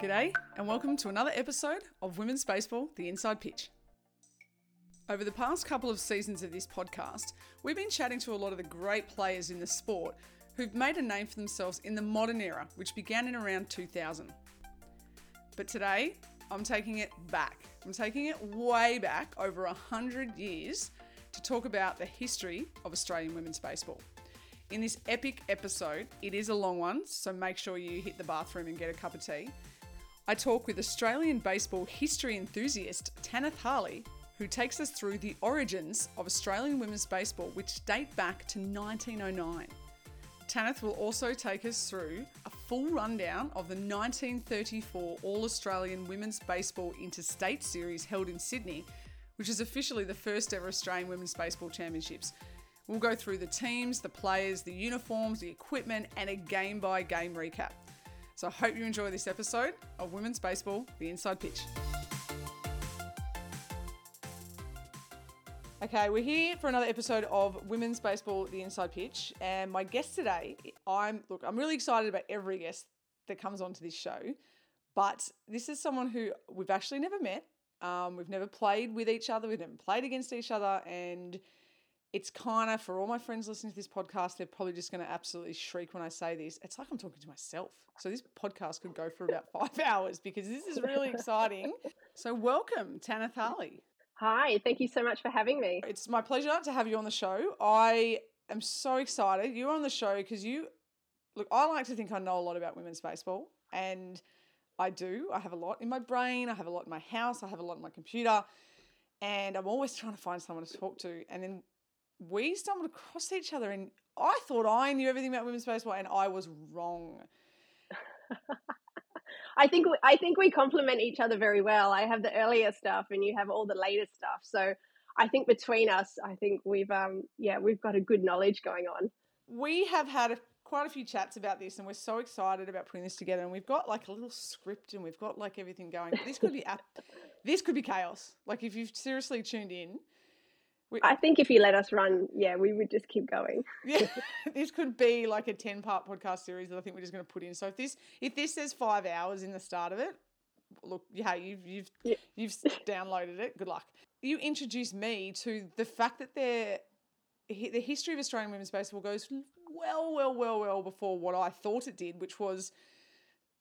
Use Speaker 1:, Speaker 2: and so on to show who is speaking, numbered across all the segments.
Speaker 1: G'day, and welcome to another episode of Women's Baseball The Inside Pitch. Over the past couple of seasons of this podcast, we've been chatting to a lot of the great players in the sport who've made a name for themselves in the modern era, which began in around 2000. But today, I'm taking it back. I'm taking it way back over 100 years to talk about the history of Australian women's baseball. In this epic episode, it is a long one, so make sure you hit the bathroom and get a cup of tea. I talk with Australian baseball history enthusiast Tanith Harley, who takes us through the origins of Australian women's baseball, which date back to 1909. Tanith will also take us through a full rundown of the 1934 All Australian Women's Baseball Interstate Series held in Sydney, which is officially the first ever Australian Women's Baseball Championships. We'll go through the teams, the players, the uniforms, the equipment, and a game by game recap. So I hope you enjoy this episode of Women's Baseball The Inside Pitch. Okay, we're here for another episode of Women's Baseball The Inside Pitch. And my guest today, I'm look, I'm really excited about every guest that comes onto this show. But this is someone who we've actually never met. Um, we've never played with each other, we've never played against each other, and it's kind of for all my friends listening to this podcast, they're probably just going to absolutely shriek when I say this. It's like I'm talking to myself. So this podcast could go for about five hours because this is really exciting. So welcome, Tanith Harley.
Speaker 2: Hi, thank you so much for having me.
Speaker 1: It's my pleasure to have you on the show. I am so excited. You're on the show because you look. I like to think I know a lot about women's baseball, and I do. I have a lot in my brain. I have a lot in my house. I have a lot in my computer, and I'm always trying to find someone to talk to. And then we stumbled across each other, and I thought I knew everything about women's baseball, and I was wrong.
Speaker 2: I think we, I think we complement each other very well. I have the earlier stuff, and you have all the later stuff. So I think between us, I think we've um yeah we've got a good knowledge going on.
Speaker 1: We have had a, quite a few chats about this, and we're so excited about putting this together. And we've got like a little script, and we've got like everything going. This could be this could be chaos. Like if you've seriously tuned in.
Speaker 2: We, I think if you let us run, yeah, we would just keep going.
Speaker 1: yeah, this could be like a ten-part podcast series that I think we're just going to put in. So if this if this says five hours in the start of it, look, yeah, you've you've yeah. you've downloaded it. Good luck. You introduced me to the fact that there the history of Australian women's baseball goes well, well, well, well before what I thought it did, which was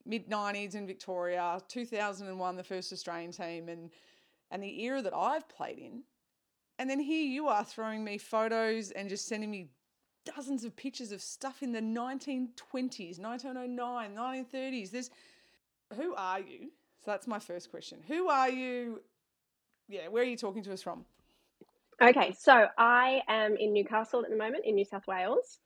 Speaker 1: mid '90s in Victoria, 2001, the first Australian team, and and the era that I've played in and then here you are throwing me photos and just sending me dozens of pictures of stuff in the 1920s, 1909, 1930s. There's who are you? So that's my first question. Who are you? Yeah, where are you talking to us from?
Speaker 2: Okay, so I am in Newcastle at the moment in New South Wales.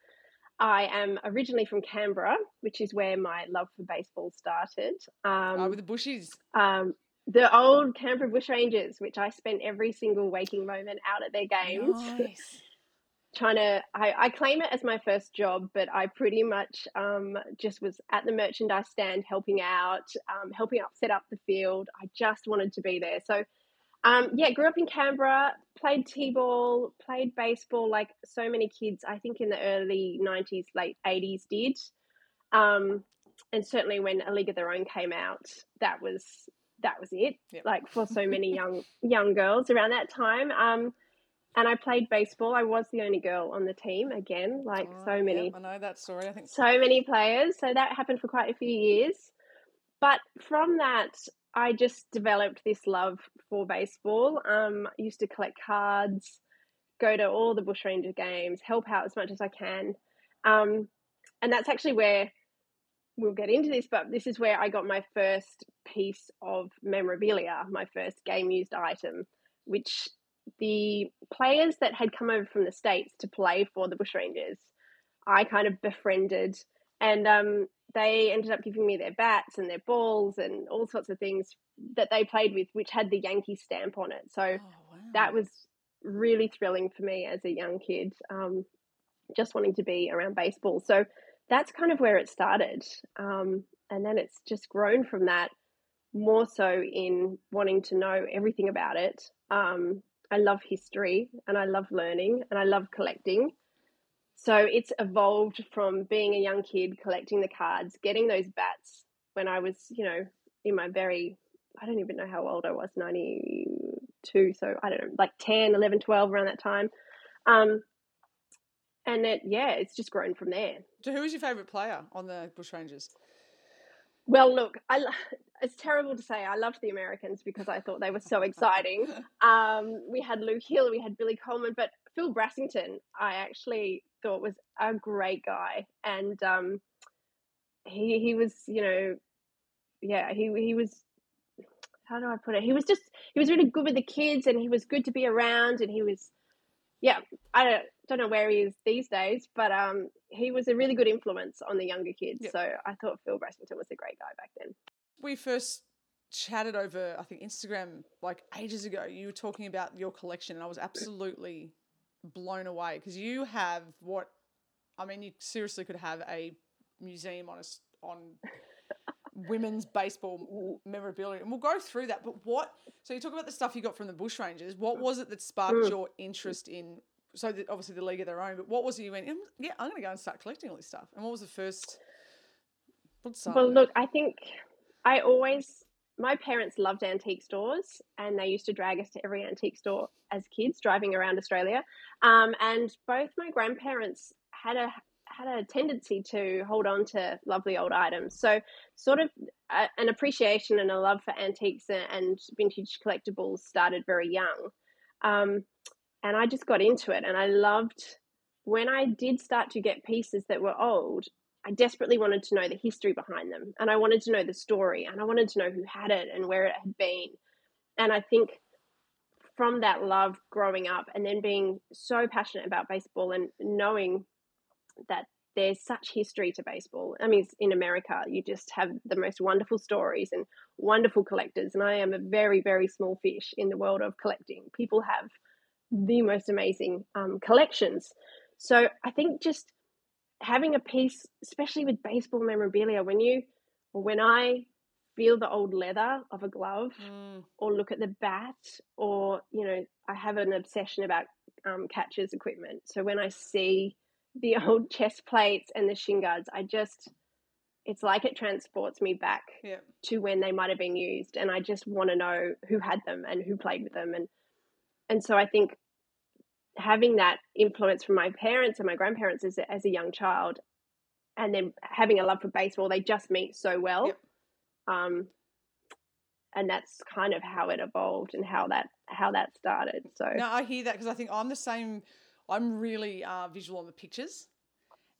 Speaker 2: I am originally from Canberra, which is where my love for baseball started.
Speaker 1: Um, oh, with the bushies.
Speaker 2: Um, the old Canberra Bushrangers, which I spent every single waking moment out at their games.
Speaker 1: Nice.
Speaker 2: Trying to, I, I claim it as my first job, but I pretty much um, just was at the merchandise stand helping out, um, helping up set up the field. I just wanted to be there. So, um, yeah, grew up in Canberra, played t ball, played baseball like so many kids, I think in the early 90s, late 80s did. Um, and certainly when A League of Their Own came out, that was that was it. Yep. Like for so many young young girls around that time. Um, and I played baseball. I was the only girl on the team again, like oh, so many.
Speaker 1: I know that story. I think
Speaker 2: so many players. So that happened for quite a few years. But from that, I just developed this love for baseball. Um, I used to collect cards, go to all the Bushranger games, help out as much as I can. Um, and that's actually where we'll get into this, but this is where I got my first piece of memorabilia, my first game used item, which the players that had come over from the States to play for the Bushrangers, I kind of befriended. And um, they ended up giving me their bats and their balls and all sorts of things that they played with, which had the Yankee stamp on it. So oh, wow. that was really thrilling for me as a young kid, um, just wanting to be around baseball. So that's kind of where it started. Um, and then it's just grown from that more so in wanting to know everything about it. Um, I love history and I love learning and I love collecting. So it's evolved from being a young kid collecting the cards, getting those bats when I was, you know, in my very, I don't even know how old I was, 92. So I don't know, like 10, 11, 12 around that time. Um, and it, yeah, it's just grown from there.
Speaker 1: So who was your favourite player on the Bushrangers?
Speaker 2: Well, look, I, it's terrible to say I loved the Americans because I thought they were so exciting. Um, we had Lou Hill, we had Billy Coleman, but Phil Brassington, I actually thought was a great guy, and um, he he was, you know, yeah, he he was. How do I put it? He was just he was really good with the kids, and he was good to be around, and he was, yeah. I don't don't know where he is these days, but um, he was a really good influence on the younger kids. Yep. So I thought Phil Brassington was a great guy back then.
Speaker 1: We first chatted over, I think, Instagram like ages ago. You were talking about your collection, and I was absolutely blown away because you have what I mean, you seriously could have a museum on a, on women's baseball memorabilia, and we'll go through that. But what? So you talk about the stuff you got from the Bushrangers. What was it that sparked mm. your interest in? So the, obviously the league of their own, but what was it you went? Yeah, I'm going to go and start collecting all this stuff. And what was the first?
Speaker 2: Well, look, I think I always my parents loved antique stores and they used to drag us to every antique store as kids driving around Australia. Um, and both my grandparents had a had a tendency to hold on to lovely old items. So, sort of a, an appreciation and a love for antiques and vintage collectibles started very young. Um, and I just got into it and I loved when I did start to get pieces that were old, I desperately wanted to know the history behind them and I wanted to know the story and I wanted to know who had it and where it had been. And I think from that love growing up and then being so passionate about baseball and knowing that there's such history to baseball. I mean, in America, you just have the most wonderful stories and wonderful collectors. And I am a very, very small fish in the world of collecting. People have the most amazing um, collections. So I think just having a piece, especially with baseball memorabilia, when you or when I feel the old leather of a glove mm. or look at the bat or you know i have an obsession about um, catchers equipment so when i see the old chest plates and the shin guards i just it's like it transports me back
Speaker 1: yeah.
Speaker 2: to when they might have been used and i just want to know who had them and who played with them and and so i think having that influence from my parents and my grandparents as a, as a young child, and then having a love for baseball, they just meet so well. Yep. Um, and that's kind of how it evolved and how that how that started. So
Speaker 1: no, I hear that because I think I'm the same. I'm really uh, visual on the pictures,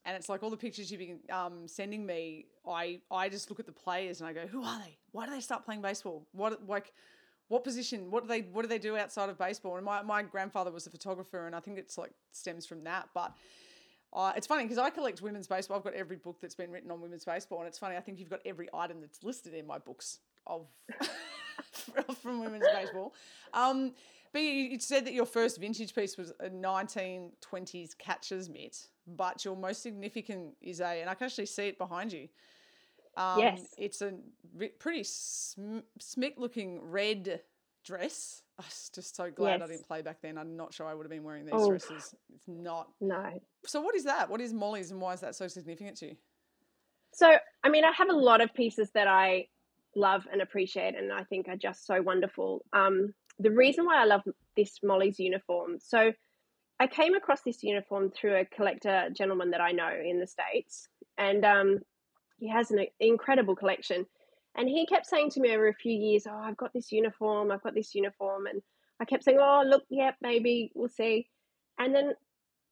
Speaker 1: and it's like all the pictures you've been um, sending me. I I just look at the players and I go, who are they? Why do they start playing baseball? What like what position what do they what do they do outside of baseball and my, my grandfather was a photographer and i think it's like stems from that but uh, it's funny because I collect women's baseball. I've got every book that's been written on women's baseball, and it's funny. I think you've got every item that's listed in my books of from women's baseball. Um, but you said that your first vintage piece was a 1920s catcher's mitt, but your most significant is a, and I can actually see it behind you.
Speaker 2: Um, yes.
Speaker 1: It's a pretty sm- smick looking red dress. I was just so glad yes. I didn't play back then. I'm not sure I would have been wearing these oh. dresses. It's not.
Speaker 2: No.
Speaker 1: So, what is that? What is Molly's and why is that so significant to you?
Speaker 2: So, I mean, I have a lot of pieces that I love and appreciate, and I think are just so wonderful. Um, the reason why I love this Molly's uniform, so I came across this uniform through a collector gentleman that I know in the States, and um, he has an incredible collection. And he kept saying to me over a few years, Oh, I've got this uniform, I've got this uniform. And I kept saying, Oh, look, yeah, maybe we'll see. And then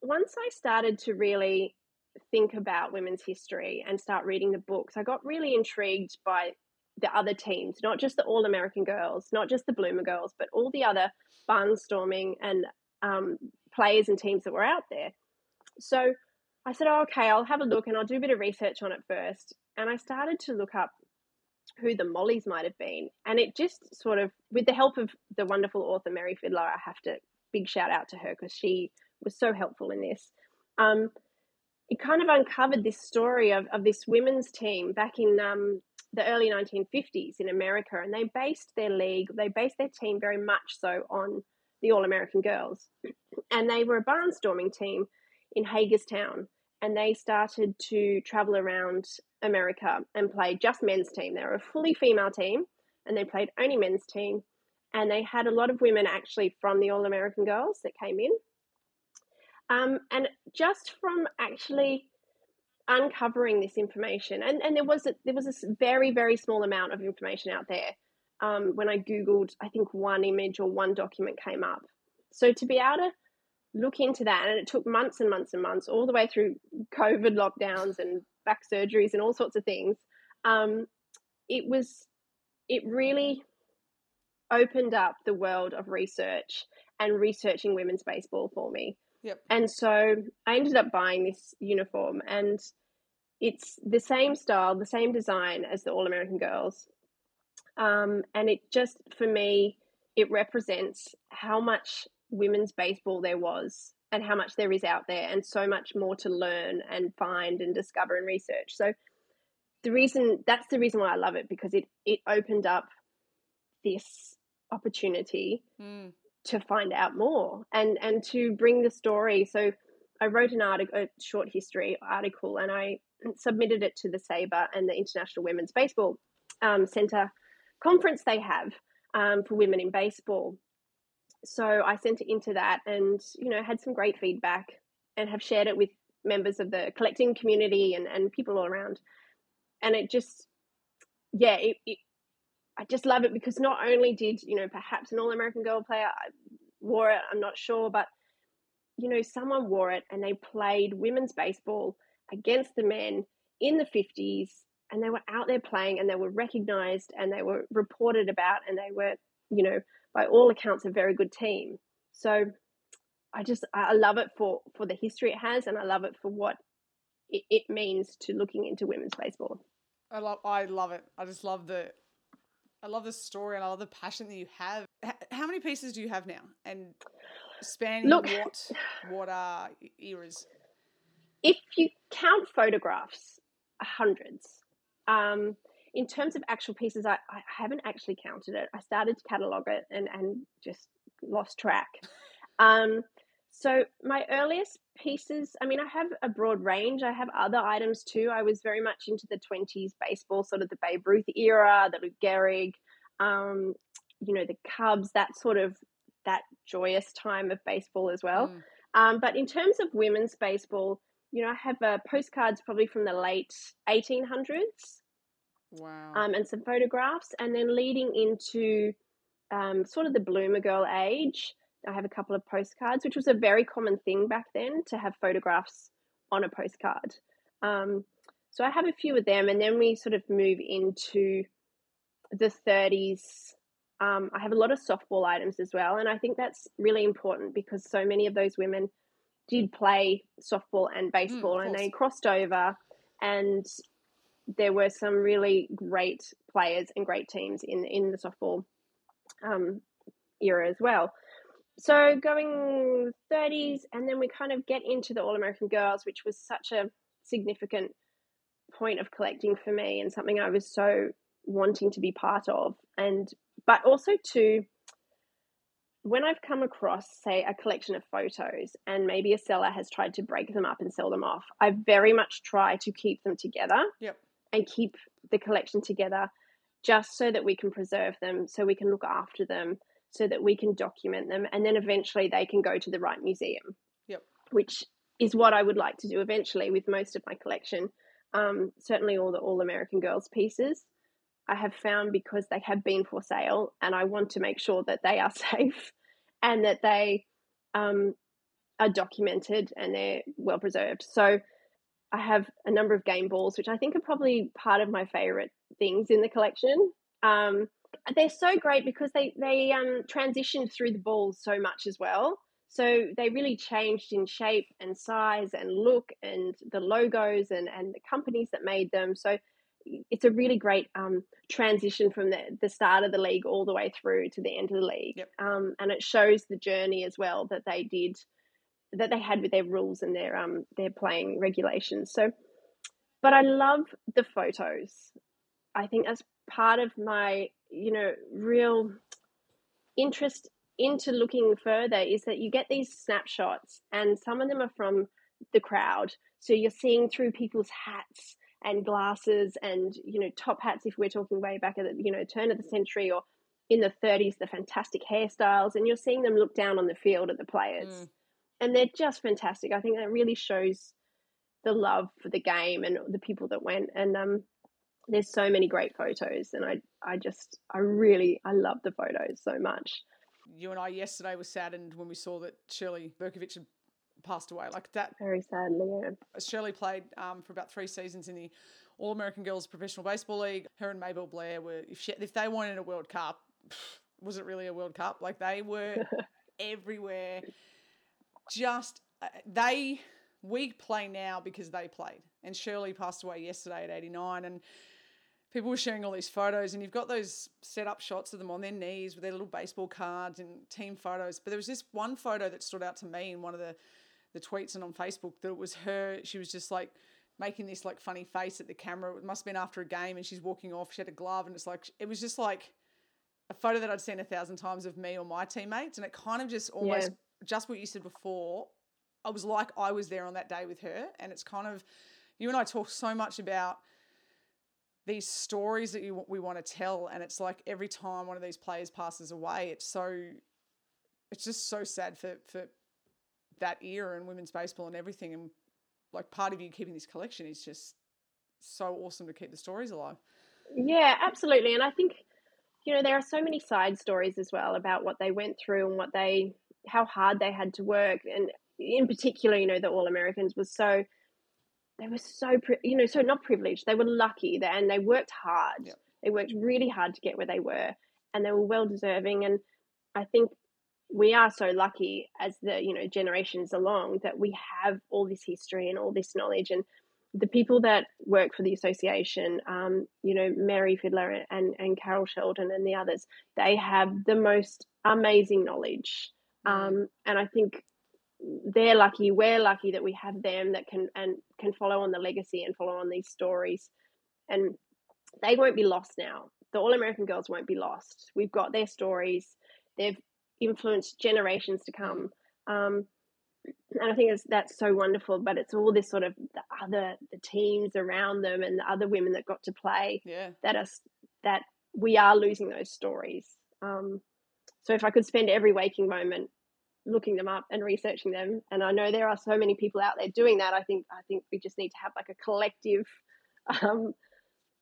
Speaker 2: once I started to really think about women's history and start reading the books, I got really intrigued by the other teams, not just the All American girls, not just the Bloomer girls, but all the other barnstorming and um, players and teams that were out there. So I said, oh, okay, I'll have a look and I'll do a bit of research on it first. And I started to look up who the Mollies might have been. And it just sort of, with the help of the wonderful author Merrie Fidler, I have to big shout out to her because she was so helpful in this. Um, it kind of uncovered this story of, of this women's team back in um, the early 1950s in America. And they based their league, they based their team very much so on the All American Girls. And they were a barnstorming team in Hagerstown and they started to travel around America and play just men's team. They were a fully female team, and they played only men's team. And they had a lot of women actually from the All American Girls that came in. Um, and just from actually uncovering this information, and, and there was a, there was a very very small amount of information out there. Um, when I googled, I think one image or one document came up. So to be able to look into that, and it took months and months and months, all the way through COVID lockdowns and back surgeries and all sorts of things. Um, it was, it really opened up the world of research and researching women's baseball for me.
Speaker 1: Yep.
Speaker 2: And so I ended up buying this uniform, and it's the same style, the same design as the All American Girls. Um, and it just, for me, it represents how much women's baseball there was and how much there is out there and so much more to learn and find and discover and research. So the reason that's the reason why I love it because it it opened up this opportunity mm. to find out more and and to bring the story. So I wrote an article, a short history article, and I submitted it to the SABR and the International Women's Baseball um, Center conference they have um, for women in baseball so I sent it into that and, you know, had some great feedback and have shared it with members of the collecting community and, and people all around. And it just, yeah, it, it, I just love it because not only did, you know, perhaps an All American Girl player wore it, I'm not sure, but, you know, someone wore it and they played women's baseball against the men in the 50s and they were out there playing and they were recognized and they were reported about and they were, you know, by all accounts, a very good team. So I just I love it for for the history it has, and I love it for what it, it means to looking into women's baseball.
Speaker 1: I love I love it. I just love the I love the story and I love the passion that you have. how many pieces do you have now? And spanning Look, what what are eras?
Speaker 2: If you count photographs, hundreds. Um, in terms of actual pieces, I, I haven't actually counted it. I started to catalog it and, and just lost track. Um, so my earliest pieces, I mean, I have a broad range. I have other items too. I was very much into the 20s baseball, sort of the Babe Ruth era, the Lou Gehrig, um, you know, the Cubs, that sort of that joyous time of baseball as well. Mm. Um, but in terms of women's baseball, you know, I have uh, postcards probably from the late 1800s.
Speaker 1: Wow.
Speaker 2: Um, and some photographs. And then leading into um, sort of the bloomer girl age, I have a couple of postcards, which was a very common thing back then to have photographs on a postcard. Um, so I have a few of them, and then we sort of move into the 30s. Um, I have a lot of softball items as well, and I think that's really important because so many of those women did play softball and mm, baseball, mm, and they crossed over. And there were some really great players and great teams in in the softball um, era as well. So going 30s, and then we kind of get into the All American Girls, which was such a significant point of collecting for me and something I was so wanting to be part of. And but also to when I've come across, say, a collection of photos and maybe a seller has tried to break them up and sell them off, I very much try to keep them together.
Speaker 1: Yep
Speaker 2: and keep the collection together just so that we can preserve them, so we can look after them, so that we can document them, and then eventually they can go to the right museum.
Speaker 1: Yep.
Speaker 2: Which is what I would like to do eventually with most of my collection. Um, certainly, all the All American Girls pieces I have found because they have been for sale, and I want to make sure that they are safe and that they um, are documented and they're well preserved. So I have a number of game balls, which I think are probably part of my favorite things in the collection. Um, they're so great because they they um, transitioned through the balls so much as well. So they really changed in shape and size and look and the logos and, and the companies that made them. So it's a really great um, transition from the, the start of the league all the way through to the end of the league.
Speaker 1: Yep.
Speaker 2: Um, and it shows the journey as well that they did that they had with their rules and their um their playing regulations. So, but I love the photos. I think as part of my you know real interest into looking further is that you get these snapshots and some of them are from the crowd So you're seeing through people's hats and glasses and you know top hats if we're talking way back at the you know turn of the century or in the 30s the fantastic hairstyles and you're seeing them look down on the field at the players mm. And they're just fantastic i think that really shows the love for the game and the people that went and um there's so many great photos and i i just i really i love the photos so much
Speaker 1: you and i yesterday were saddened when we saw that shirley Burkovich had passed away like that
Speaker 2: very sadly yeah
Speaker 1: shirley played um, for about three seasons in the all American Girls Professional Baseball League. Her and Maybelle Blair were, if, she, if they weren't in a World Cup, was it really a World Cup? Like they were everywhere. Just uh, they we play now because they played. And Shirley passed away yesterday at 89 and people were sharing all these photos and you've got those set up shots of them on their knees with their little baseball cards and team photos. But there was this one photo that stood out to me in one of the the tweets and on Facebook that it was her. She was just like making this like funny face at the camera. It must have been after a game and she's walking off. She had a glove and it's like it was just like a photo that I'd seen a thousand times of me or my teammates, and it kind of just almost yeah. Just what you said before. I was like I was there on that day with her, and it's kind of you and I talk so much about these stories that you we want to tell, and it's like every time one of these players passes away, it's so it's just so sad for for that era and women's baseball and everything, and like part of you keeping this collection is just so awesome to keep the stories alive.
Speaker 2: Yeah, absolutely, and I think you know, there are so many side stories as well about what they went through and what they, how hard they had to work. And in particular, you know, the All Americans was so, they were so, you know, so not privileged. They were lucky and they worked hard. Yeah. They worked really hard to get where they were and they were well deserving. And I think we are so lucky as the, you know, generations along that we have all this history and all this knowledge and, the people that work for the association, um, you know, Merrie Fidler and, and Carol Sheldon and the others, they have the most amazing knowledge. Mm. Um, and I think they're lucky, we're lucky that we have them that can and can follow on the legacy and follow on these stories. And they won't be lost now. The All American Girls won't be lost. We've got their stories. They've influenced generations to come. Um, and I think it's, that's so wonderful. But it's all this sort of the other the teams around them and the other women that got to play.
Speaker 1: Yeah.
Speaker 2: That are that we are losing those stories. Um, so if I could spend every waking moment looking them up and researching them, and I know there are so many people out there doing that, I think I think we just need to have like a collective, um,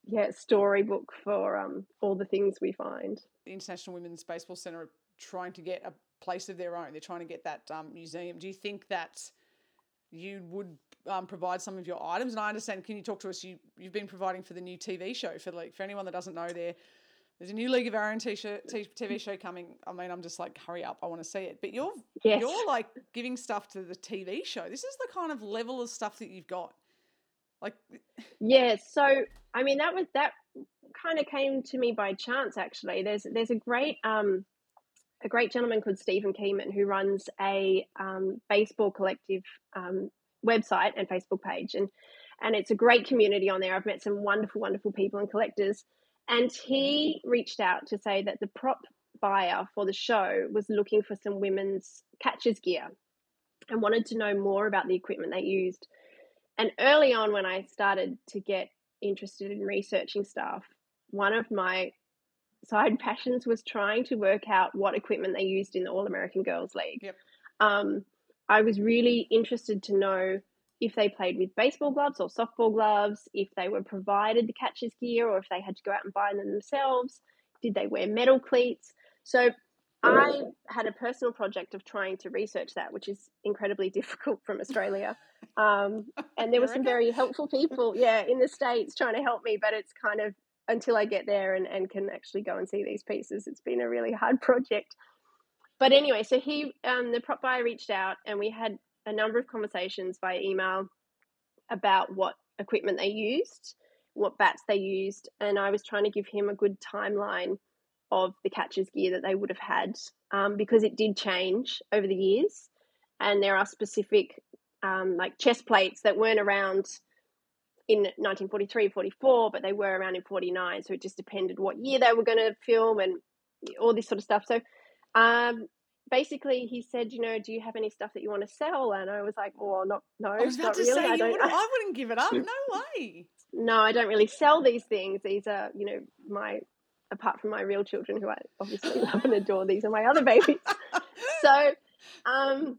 Speaker 2: yeah, storybook for um, all the things we find.
Speaker 1: The International Women's Baseball Centre are trying to get a place of their own. They're trying to get that um, museum. Do you think that you would um, provide some of your items? And I understand. Can you talk to us? You you've been providing for the new TV show for like for anyone that doesn't know there. There's a new League of Our Own t-shirt, TV show coming. I mean, I'm just like, hurry up! I want to see it. But you're yes. you're like giving stuff to the TV show. This is the kind of level of stuff that you've got. Like,
Speaker 2: yeah. So, I mean, that was that kind of came to me by chance. Actually, there's there's a great um a great gentleman called Stephen Keeman who runs a um, baseball collective um, website and Facebook page, and and it's a great community on there. I've met some wonderful, wonderful people and collectors, and he reached out to say that the prop buyer for the show was looking for some women's catchers gear and wanted to know more about the equipment they used. And early on, when I started to get interested in researching stuff, one of my side passions was trying to work out what equipment they used in the All American Girls League.
Speaker 1: Yep.
Speaker 2: Um, I was really interested to know if they played with baseball gloves or softball gloves, if they were provided the catcher's gear or if they had to go out and buy them themselves. Did they wear metal cleats? So I had a personal project of trying to research that, which is incredibly difficult from Australia. Um, and there were some very helpful people, yeah, in the States trying to help me, but it's kind of until I get there and, and can actually go and see these pieces. It's been a really hard project. But anyway, so he, um, the prop buyer reached out and we had a number of conversations by email about what equipment they used, what bats they used, and I was trying to give him a good timeline of the catcher's gear that they would have had um, because it did change over the years. And there are specific um, like chest plates that weren't around in 1943, 44, but they were around in 49. So it just depended what year they were going to film and all this sort of stuff. So um, basically he said, you know, do you have any stuff that you want to sell? And I was like, well, not no,
Speaker 1: I was about
Speaker 2: not
Speaker 1: to
Speaker 2: really.
Speaker 1: say
Speaker 2: I don't.
Speaker 1: wouldn't, I wouldn't give it up. No way.
Speaker 2: no, I don't really sell these things. These are, you know, my apart from my real children who I obviously love and adore. These are my other babies. so, um,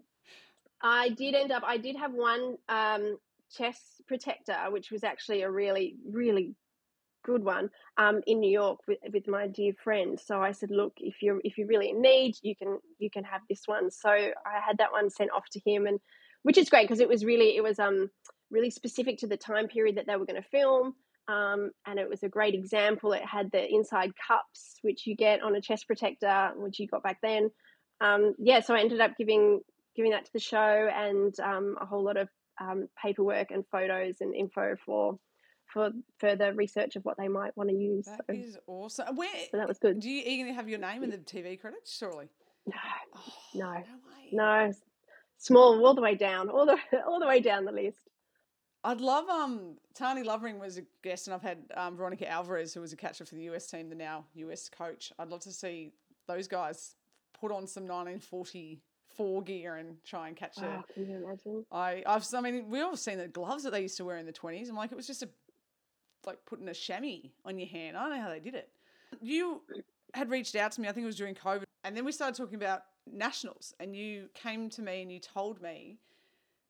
Speaker 2: I did end up. I did have one um, chest protector, which was actually a really, really good one um, in New York with, with my dear friend. So I said, look, if you're if you're really in need, you can you can have this one. So I had that one sent off to him, and which is great because it was really it was um really specific to the time period that they were going to film. Um, and it was a great example. It had the inside cups, which you get on a chest protector, which you got back then. Um, yeah, so I ended up giving giving that to the show and um, a whole lot of um, paperwork and photos and info for for further research of what they might want to use.
Speaker 1: That
Speaker 2: so,
Speaker 1: is awesome. Where
Speaker 2: so that was good.
Speaker 1: do you even have your name in the TV credits? Surely.
Speaker 2: No,
Speaker 1: Oh,
Speaker 2: No.
Speaker 1: way.
Speaker 2: no, small all the way down, all the all the way down the list.
Speaker 1: I'd love um Tani Lovering was a guest, and I've had um, Veronica Alvarez, who was a catcher for the US team, the now US coach. I'd love to see those guys put on some 1944 gear and try and catch a.
Speaker 2: Oh, can you imagine?
Speaker 1: I I've I mean we all seen the gloves that they used to wear in the 20s. I'm like it was just a like putting a chamois on your hand. I don't know how they did it. You had reached out to me. I think it was during COVID, and then we started talking about nationals, and you came to me and you told me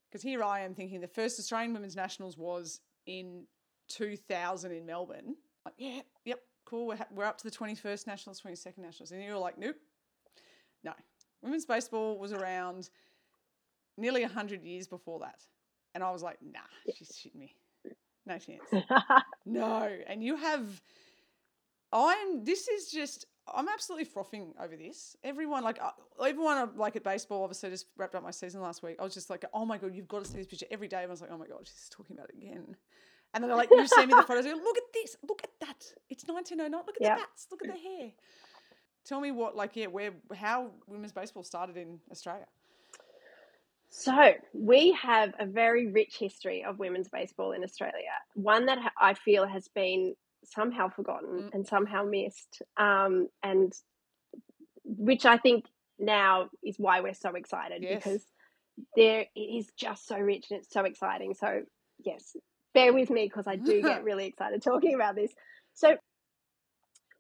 Speaker 1: because here I am thinking the first Australian women's nationals was in 2000 in Melbourne. Like, yeah, yep, cool. We're, ha- we're up to the 21st nationals, 22nd nationals, and you were like, nope, no. Women's baseball was around nearly 100 years before that. And I was like, nah, she's shitting me. No chance. No. And you have, I'm, this is just, I'm absolutely frothing over this. Everyone, like, uh, everyone, like at baseball, obviously, just wrapped up my season last week. I was just like, oh my God, you've got to see this picture every day. Everyone's like, oh my God, she's talking about it again. And then they're like, you send me the photos. I go, look at this. Look at that. It's 1909. Look at the bats. Look at the hair. Tell me what, like, yeah, where, how women's baseball started in Australia.
Speaker 2: So, we have a very rich history of women's baseball in Australia, one that I feel has been somehow forgotten
Speaker 1: Mm.
Speaker 2: and somehow missed, um, and which I think now is why we're so excited
Speaker 1: Yes.
Speaker 2: because there it is just so rich and it's so exciting. So, yes, bear with me because I do get really excited talking about this. So,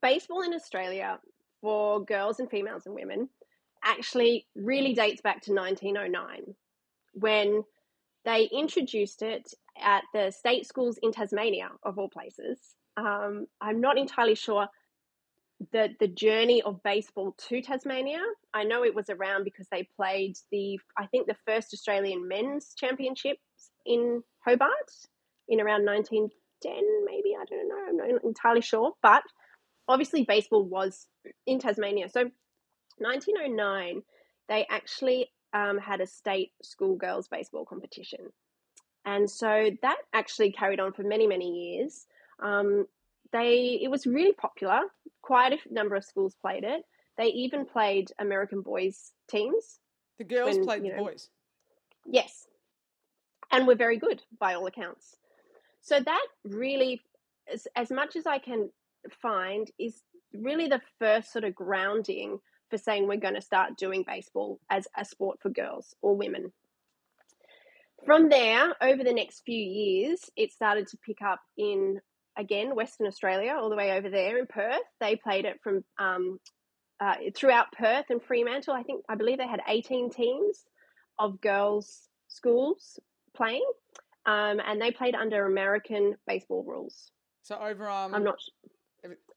Speaker 2: baseball in Australia for girls and females and women actually really dates back to 1909 when they introduced it at the state schools in Tasmania, of all places. Um, I'm not entirely sure the the journey of baseball to Tasmania. I know it was around because they played the I think the first Australian men's championships in Hobart in around 1910, maybe I don't know. I'm not entirely sure, but obviously baseball was in Tasmania. So 1909, they actually um, had a state schoolgirls baseball competition. And so that actually carried on for many, many years. Um, they it was really popular. Quite a number of schools played it. They even played American boys teams.
Speaker 1: The girls
Speaker 2: When,
Speaker 1: played
Speaker 2: you
Speaker 1: the boys.
Speaker 2: Yes. And were very good by all accounts. So that really, as, as much as I can find, is really the first sort of grounding for saying we're going to start doing baseball as a sport for girls or women. From there, over the next few years, it started to pick up in, again, Western Australia, all the way over there in Perth. They played it from um, uh, throughout Perth and Fremantle. I think, I believe they had 18 teams of girls' schools playing, um, and they played under American baseball rules.
Speaker 1: So over um
Speaker 2: I'm not.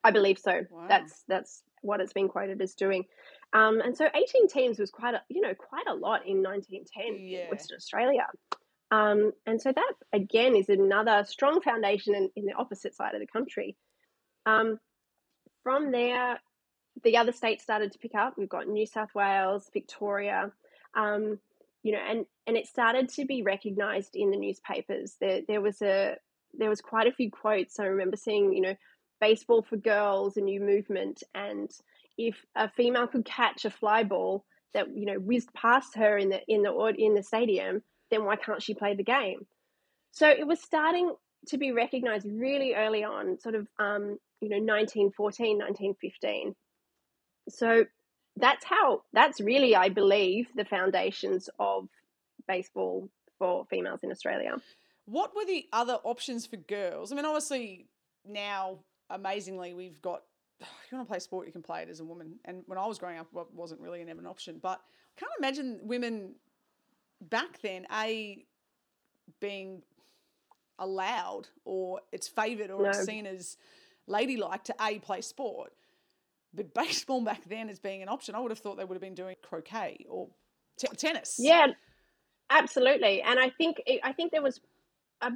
Speaker 2: I believe so.
Speaker 1: Wow.
Speaker 2: That's that's what it's been quoted as doing. Um, and so 18 teams was quite a you know quite a lot in 1910
Speaker 1: Yeah.
Speaker 2: in Western Australia. Um, and so that again is another strong foundation in, in the opposite side of the country. Um, from there, the other states started to pick up. We've got New South Wales, Victoria, um, you know, and and it started to be recognised in the newspapers. There there was a there was quite a few quotes. I remember seeing, you know, baseball for girls, a new movement, and if a female could catch a fly ball that you know whizzed past her in the in the in the stadium, then why can't she play the game? So it was starting to be recognized really early on, sort of um, you know 1914, 1915. So that's how that's really I believe the foundations of baseball for females in Australia.
Speaker 1: What were the other options for girls? I mean, obviously now amazingly we've got if you want to play sport, you can play it as a woman. And when I was growing up, it wasn't really an option. But I can't imagine women back then, A, being allowed or it's favoured or no. it's seen as ladylike to A, play sport. But baseball back then as being an option, I would have thought they would have been doing croquet or t- tennis.
Speaker 2: Yeah, absolutely. And I think I think there was a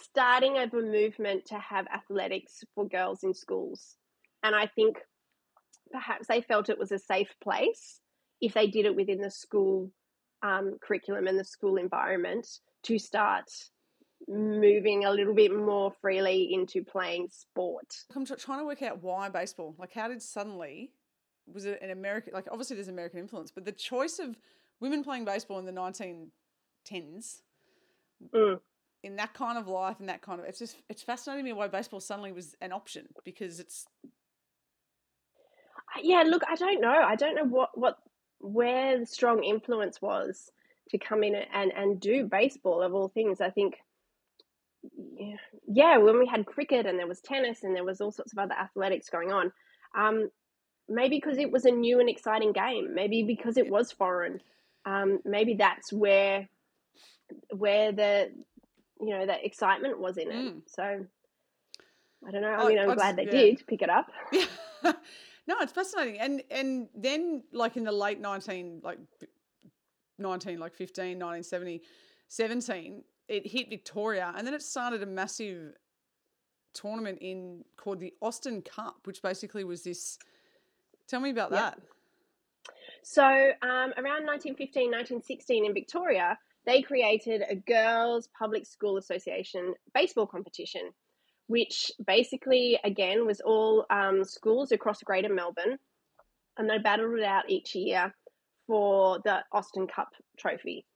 Speaker 2: starting of a movement to have athletics for girls in schools. And I think perhaps they felt it was a safe place if they did it within the school um, curriculum and the school environment to start moving a little bit more freely into playing sport.
Speaker 1: I'm trying to work out why baseball. Like, how did suddenly was it an American? Like, obviously there's American influence, but the choice of women playing baseball in the 1910s. Mm. In that kind of life and that kind of, it's just it's fascinating me why baseball suddenly was an option because it's.
Speaker 2: Yeah, look, I don't know. I don't know what what where the strong influence was to come in and and do baseball of all things. I think yeah, when we had cricket and there was tennis and there was all sorts of other athletics going on, um, maybe because it was a new and exciting game, maybe because it was foreign, um, maybe that's where where the you know that excitement was in it. Mm. So I don't know. I mean, I'm I, glad they yeah. did pick it up.
Speaker 1: Yeah. no, it's fascinating, and and then like in the late nineteen like nineteen like 15, 1970, 17, it hit Victoria, and then it started a massive tournament in called the Austin Cup, which basically was this. Tell me about that.
Speaker 2: So, um, around 1915, 1916 in Victoria, they created a girls' public school association baseball competition, which basically, again, was all um, schools across Greater Melbourne, and they battled it out each year for the Austin Cup trophy.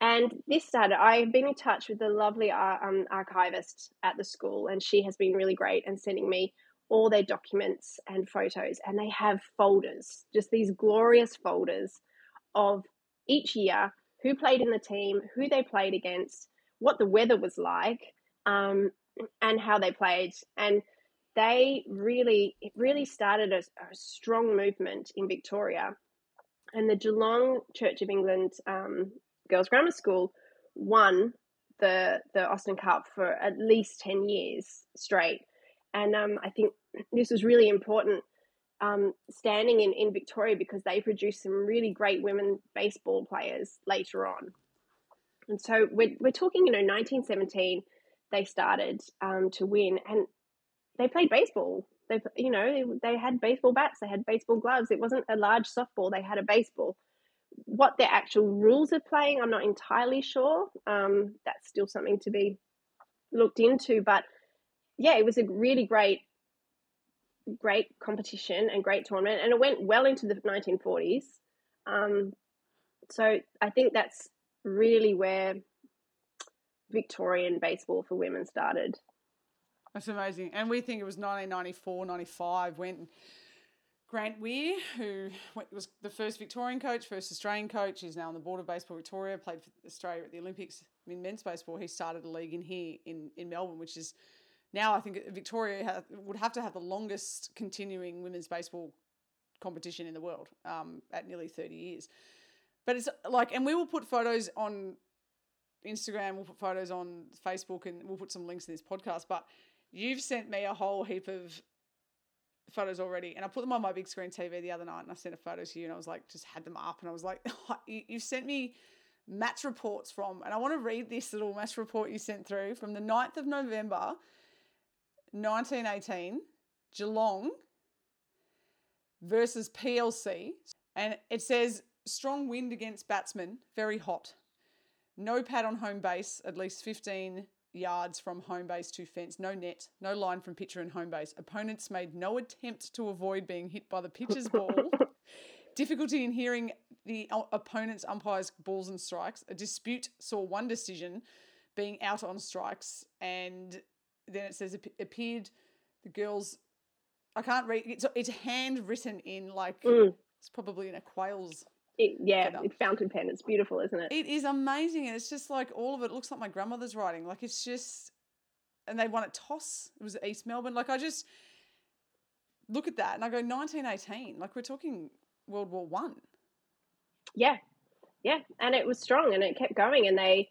Speaker 2: And this started, I've been in touch with the lovely uh, um, archivist at the school, and she has been really great and sending me all their documents and photos. And they have folders, just these glorious folders of each year who played in the team, who they played against, what the weather was like, um, and how they played. And they really, it really started a, a strong movement in Victoria and the Geelong Church of England um, Girls Grammar School won the the Austin Cup for at least ten years straight, and um, I think this was really important um, standing in in Victoria because they produced some really great women baseball players later on, and so we're we're talking you know 1917 they started um, to win and they played baseball. They you know they, they had baseball bats, they had baseball gloves. It wasn't a large softball; they had a baseball what their actual rules of playing, I'm not entirely sure. Um, that's still something to be looked into. But yeah, it was a really great, great competition and great tournament, and it went well into the 1940s. Um, so I think that's really where Victorian baseball for women started.
Speaker 1: That's amazing. And we think it was 1994, 95 when Grant Weir, who was the first Victorian coach, first Australian coach, he's now on the board of Baseball Victoria, played for Australia at the Olympics in men's baseball. He started a league in here in, in Melbourne, which is now I think Victoria would have to have the longest continuing women's baseball competition in the world um, at nearly 30 years. But it's like, and we will put photos on Instagram, we'll put photos on Facebook, and we'll put some links in this podcast. But you've sent me a whole heap of photos already, and I put them on my big screen TV the other night, and I sent a photo to you, and I was like, just had them up, and I was like, you, you sent me match reports from, and I want to read this little match report you sent through from the 9th of November, 1918, Geelong versus PLC, and it says strong wind against batsmen, very hot. No pad on home base, at least 15 yards from home base to fence, no net, no line from pitcher and home base. Opponents made no attempt to avoid being hit by the pitcher's ball. Difficulty in hearing the uh, opponent's umpire's balls and strikes. A dispute saw one decision being out on strikes, and then it says appeared the girls. I can't read. It's it's handwritten in like mm. It's probably in a quail's.
Speaker 2: It, yeah, it's fountain pen. It's beautiful, isn't it?
Speaker 1: It is amazing, and it's just like all of it looks like my grandmother's writing. Like it's just, and they won at toss. It was East Melbourne. Like I just look at that and I go 1918. Like we're talking World War One.
Speaker 2: Yeah, yeah, and it was strong, and it kept going, and they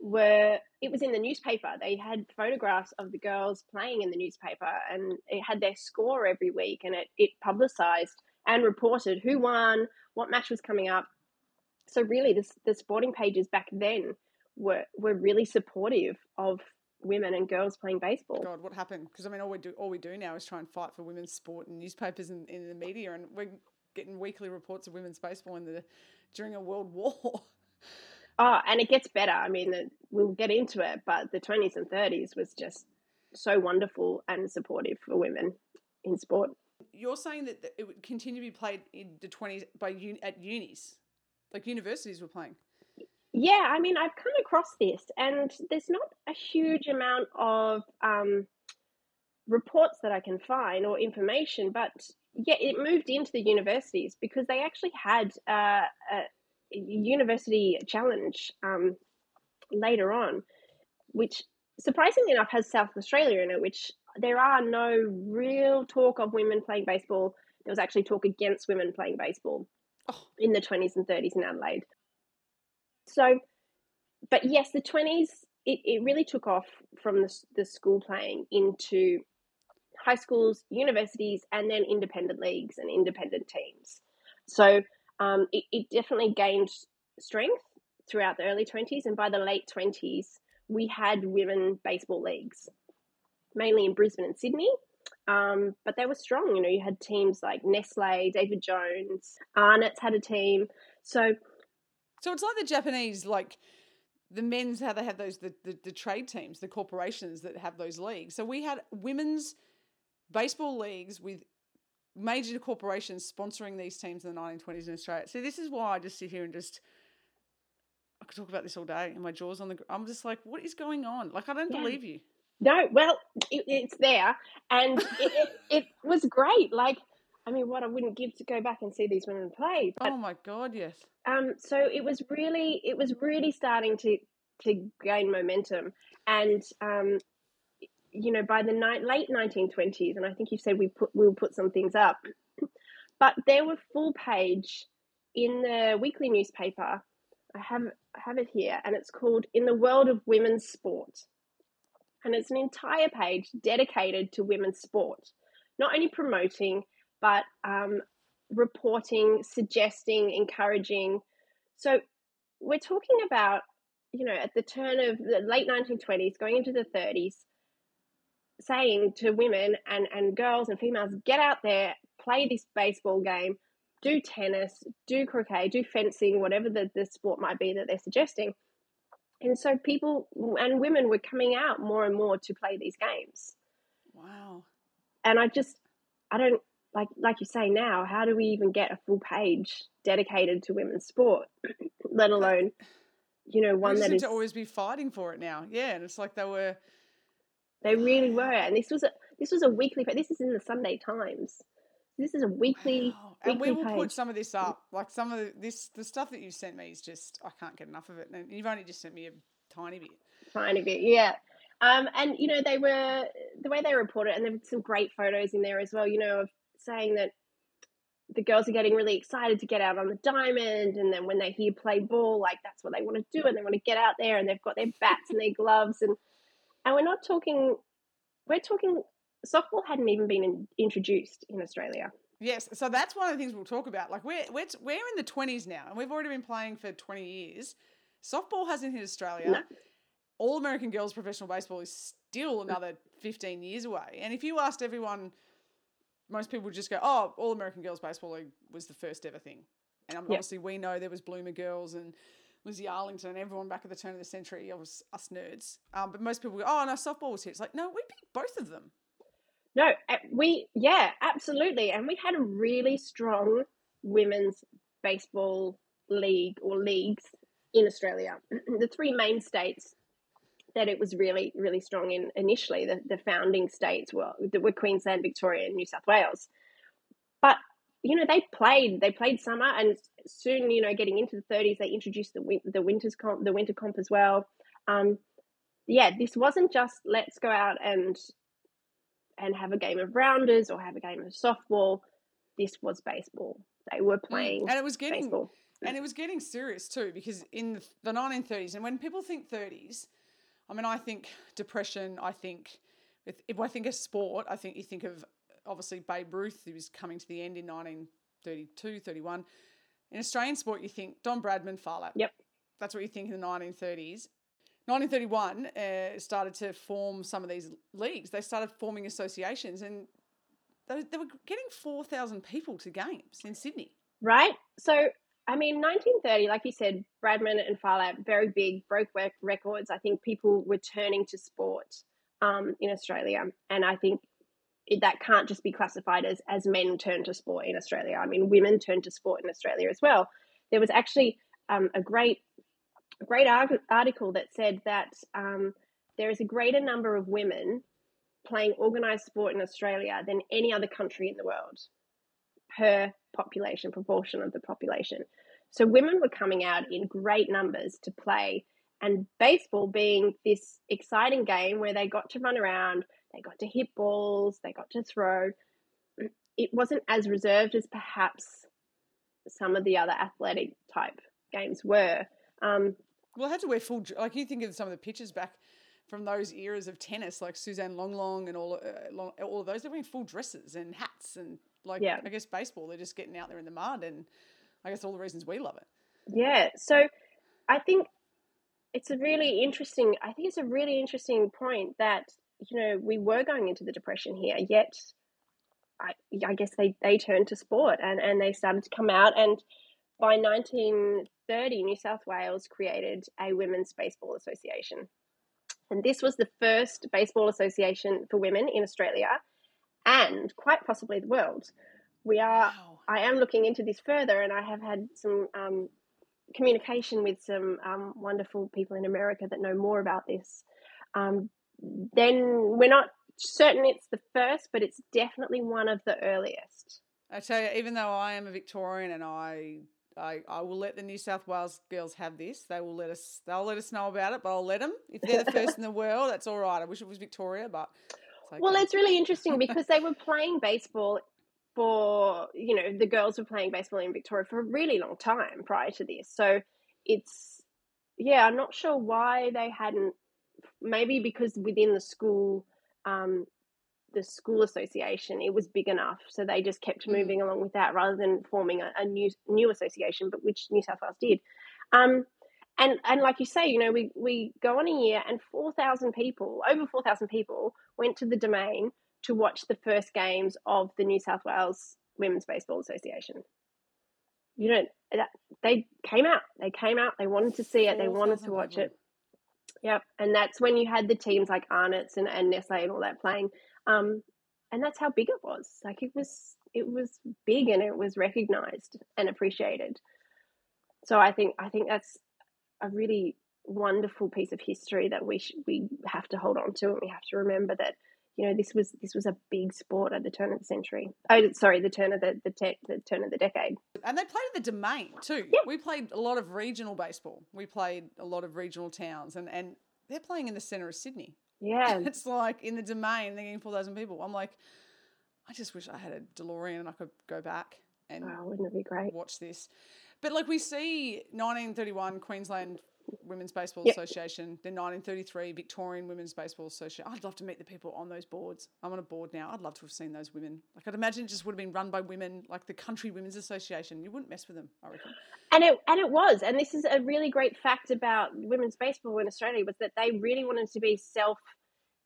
Speaker 2: were. It was in the newspaper. They had photographs of the girls playing in the newspaper, and it had their score every week, and it it publicised and reported who won, what match was coming up. So really, this the sporting pages back then were were really supportive of women and girls playing baseball.
Speaker 1: God, what happened? Because I mean, all we do all we do now is try and fight for women's sport in newspapers and in the media, and we're getting weekly reports of women's baseball in the during a world war.
Speaker 2: Oh, and it gets better. I mean, the, we'll get into it, but the 20s and 30s was just so wonderful and supportive for women in sport.
Speaker 1: You're saying that it would continue to be played in the 20s by uni- at unis, like universities were playing.
Speaker 2: Yeah, I mean, I've come across this, and there's not a huge amount of um, reports that I can find or information, but yeah, it moved into the universities because they actually had uh, a university challenge um, later on, which surprisingly enough has South Australia in it, which there are no real talk of women playing baseball. There was actually talk against women playing baseball
Speaker 1: Oh.
Speaker 2: in the 20s and 30s in Adelaide. So, but yes, the 20s, it, it really took off from the, the school playing into high schools, universities, and then independent leagues and independent teams. So um, it, it definitely gained strength throughout the early 20s. And by the late 20s, we had women baseball leagues, mainly in Brisbane and Sydney. Um, but they were strong. You know, you had teams like Nestle, David Jones, Arnott's had a team. So
Speaker 1: So it's like the Japanese, like the men's, how they have those the, the, the trade teams, the corporations that have those leagues. So we had women's baseball leagues with major corporations sponsoring these teams in the 1920s in Australia. So this is why I just sit here and just I could talk about this all day, and my jaws on the. I'm just like, what is going on? Like, I don't
Speaker 2: Yeah.
Speaker 1: believe you.
Speaker 2: No, well, it, it's there, and it, it, it was great. Like, I mean, what I wouldn't give to go back and see these women play. But
Speaker 1: Oh my god, yes.
Speaker 2: um, so it was really, it was really starting to to gain momentum, and um, you know, by the ni- late 1920s, and I think you said we put we'll put some things up, but there were full page in the weekly newspaper. I have I have it here, and it's called "In the World of Women's Sport." and it's an entire page dedicated to women's sport, not only promoting but um, reporting, suggesting, encouraging. So we're talking about, you know, at the turn of the late 1920s, going into the 30s, saying to women and, and girls and females, get out there, play this baseball game, do tennis, do croquet, do fencing, whatever the, the sport might be that they're suggesting. And so people and women were coming out more and more to play these games.
Speaker 1: Wow.
Speaker 2: And I just, I don't, like like you say now, how do we even get a full page dedicated to women's sport, let alone, you know, one that
Speaker 1: seem
Speaker 2: is,
Speaker 1: to always be fighting for it now. Yeah, and it's like they were.
Speaker 2: They really were. And this was a, this was a weekly, this is in the Sunday Times. This is a weekly,
Speaker 1: Wow. And we will
Speaker 2: page.
Speaker 1: put some of this up. Like some of the, this, the stuff that you sent me is just I can't get enough of it. And you've only just sent me a tiny bit.
Speaker 2: tiny bit, yeah. Um, and you know they were the way they reported, and there were some great photos in there as well. You know, of saying that the girls are getting really excited to get out on the diamond, and then when they hear play ball, like that's what they want to do, and they want to get out there, and they've got their bats and their gloves, and and we're not talking, we're talking softball hadn't even been in, introduced in Australia.
Speaker 1: Yes, so that's one of the things we'll talk about. Like we're we're we're in the twenties now, and we've already been playing for twenty years. Softball hasn't hit Australia.
Speaker 2: No.
Speaker 1: All American girls professional baseball is still another fifteen years away. And if you asked everyone, most people would just go, "Oh, All American Girls Baseball League was the first ever thing." And
Speaker 2: Yeah.
Speaker 1: obviously, we know there was Bloomer Girls and Lizzie Arlington everyone back at the turn of the century. Was us nerds. Um, but most people go, "Oh, no, softball was here." It's like, no, we beat both of them.
Speaker 2: No, we yeah, absolutely, and we had a really strong women's baseball league or leagues in Australia. the three main states that it was really really strong in initially, the, the founding states were were Queensland, Victoria, and New South Wales. But you know, they played they played summer, and soon, you know, getting into the thirties, they introduced the the winters comp, the winter comp as well. Um, yeah, this wasn't just let's go out and and have a game of rounders or have a game of softball. This was baseball. They were mm, playing,
Speaker 1: and it was getting
Speaker 2: baseball.
Speaker 1: and it was getting serious too because in the 1930s, and when people think 30s, I mean, I think depression. I think if, if I think of sport, I think you think of obviously Babe Ruth, who was coming to the end in 1932, 31. In Australian sport, you think Don Bradman, Phar Lap.
Speaker 2: Yep.
Speaker 1: That's what you think in the 1930s. 1931 uh, started to form some of these leagues. They started forming associations and they, they were getting 4,000 people to games in Sydney.
Speaker 2: Right. So, I mean, 1930, like you said, Bradman and Phar Lap, very big, broke records. I think people were turning to sport um, in Australia. And I think it, that can't just be classified as, as men turn to sport in Australia. I mean, women turn to sport in Australia as well. There was actually um, a great great article that said that um, there is a greater number of women playing organised sport in Australia than any other country in the world per population, proportion of the population. So women were coming out in great numbers to play, and baseball being this exciting game where they got to run around, they got to hit balls, they got to throw. It wasn't as reserved as perhaps some of the other athletic type games were. Um,
Speaker 1: well, I had to wear full. Like you think of some of the pictures back from those eras of tennis, like Suzanne Lenglen and all uh, all of those. They're wearing full dresses and hats, and like yeah. I guess baseball, they're just getting out there in the mud, and I guess all the reasons we love it.
Speaker 2: Yeah. So I think it's a really interesting. I think it's a really interesting point that you know we were going into the depression here, yet I, I guess they they turned to sport and and they started to come out and by 1930, New South Wales created a Women's Baseball Association. And this was the first baseball association for women in Australia and quite possibly the world. We are, wow. I am looking into this further, and I have had some um, communication with some um, wonderful people in America that know more about this. Um, then we're not certain it's the first, but it's definitely one of the earliest.
Speaker 1: I tell you, even though I am a Victorian and I I, I will let the New South Wales girls have this. They will let us. They'll let us know about it, but I'll let them. If they're the first in the world, that's all right. I wish it was Victoria, but
Speaker 2: it's okay. well, it's really interesting because they were playing baseball for you know the girls were playing baseball in Victoria for a really long time prior to this. So it's yeah, I'm not sure why they hadn't. Maybe because within the school, um, the school association, it was big enough, so they just kept mm. moving along with that rather than forming a, a new new association, but which New South Wales did. Um, and and like you say, you know, we we go on a year, and four thousand people, over four thousand people, went to the Domain to watch the first games of the New South Wales Women's Baseball Association. You know, that, they came out. They came out. They wanted to see it. They wanted to watch it. Yep, and that's when you had the teams like Arnott's and, and Nestle and all that playing. Um, and that's how big it was. Like it was, it was big and it was recognized and appreciated. So I think I think that's a really wonderful piece of history that we sh- we have to hold on to and we have to remember that you know this was this was a big sport at the turn of the century. Oh, sorry, the turn of the the, te- the turn of the decade.
Speaker 1: And they played at the Domain too.
Speaker 2: Yeah.
Speaker 1: We played a lot of regional baseball. We played a lot of regional towns, and and they're playing in the centre of Sydney.
Speaker 2: Yeah.
Speaker 1: it's like in the domain, they're getting 4,000 people. I'm like, I just wish I had a DeLorean and I could go back and
Speaker 2: oh, wouldn't it be great?
Speaker 1: watch this. But like we see 1931 Queensland Women's Baseball
Speaker 2: yep.
Speaker 1: Association, the 1933 Victorian Women's Baseball Association. I'd love to meet the people on those boards. I'm on a board now. I'd love to have seen those women. Like I'd imagine it just would have been run by women, like the Country Women's Association. You wouldn't mess with them, I reckon.
Speaker 2: And it and it was. And this is a really great fact about women's baseball in Australia was that they really wanted to be self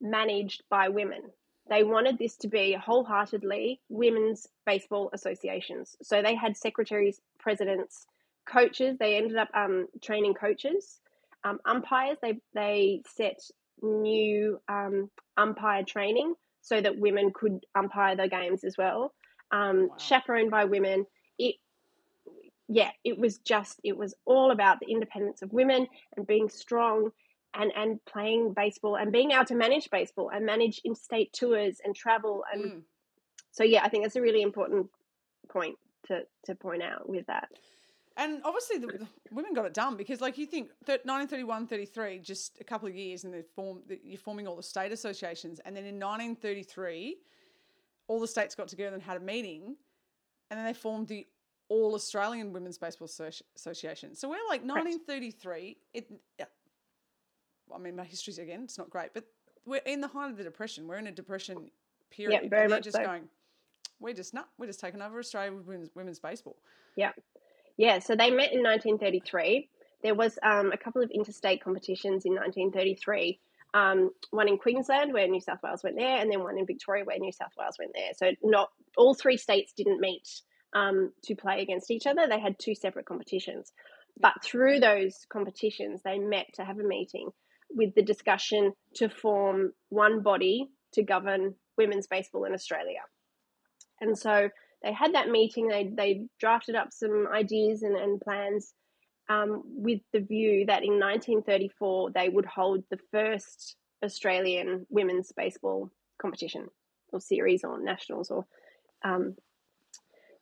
Speaker 2: managed by women. They wanted this to be wholeheartedly women's baseball associations. So they had secretaries, presidents, coaches. They ended up um, training coaches, um, umpires. They they set new um, umpire training so that women could umpire the games as well. Um, wow. Chaperoned by women. It yeah, it was just it was all about the independence of women and being strong and and playing baseball and being able to manage baseball and manage interstate tours and travel and mm. so yeah i think that's a really important point to to point out with that.
Speaker 1: And obviously, the, the women got it done because, like, you think 1931, 33, just a couple of years, and they form, you're forming all the state associations. And then in 1933, all the states got together and had a meeting, and then they formed the All Australian Women's Baseball Association. So we're like 1933. It, I mean, my history's again, it's not great, but we're in the height of the depression. We're in a depression period.
Speaker 2: Yeah, very
Speaker 1: and they're
Speaker 2: much
Speaker 1: just
Speaker 2: so.
Speaker 1: going, we're just not, we're just taking over Australia with women's, women's baseball.
Speaker 2: Yeah. Yeah, so they met in 1933. There was um, a couple of interstate competitions in 1933. Um, one in Queensland where New South Wales went there, and then one in Victoria where New South Wales went there. So not all three states didn't meet um, to play against each other. They had two separate competitions. But through those competitions, they met to have a meeting with the discussion to form one body to govern women's baseball in Australia. And so they had that meeting, they, they drafted up some ideas and, and plans um, with the view that in 1934 they would hold the first Australian women's baseball competition or series or nationals or um,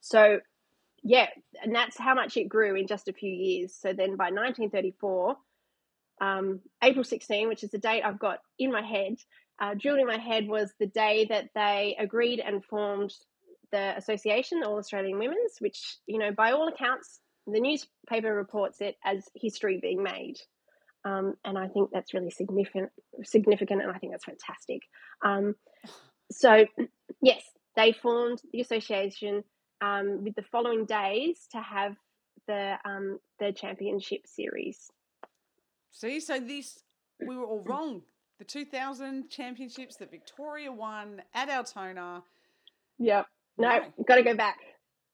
Speaker 2: so yeah and that's how much it grew in just a few years. So then by 1934 um, April 16 which is the date I've got in my head uh, drilled in my head was the day that they agreed and formed the association, All Australian Women's, which, you know, by all accounts, the newspaper reports it as history being made. Um, and I think that's really significant, significant, and I think that's fantastic. Um, so, yes, they formed the association um, with the following days to have the um, the championship series.
Speaker 1: See, so this we were all wrong. The 2000 championships that Victoria won at Altona.
Speaker 2: Yep. No, got to go back.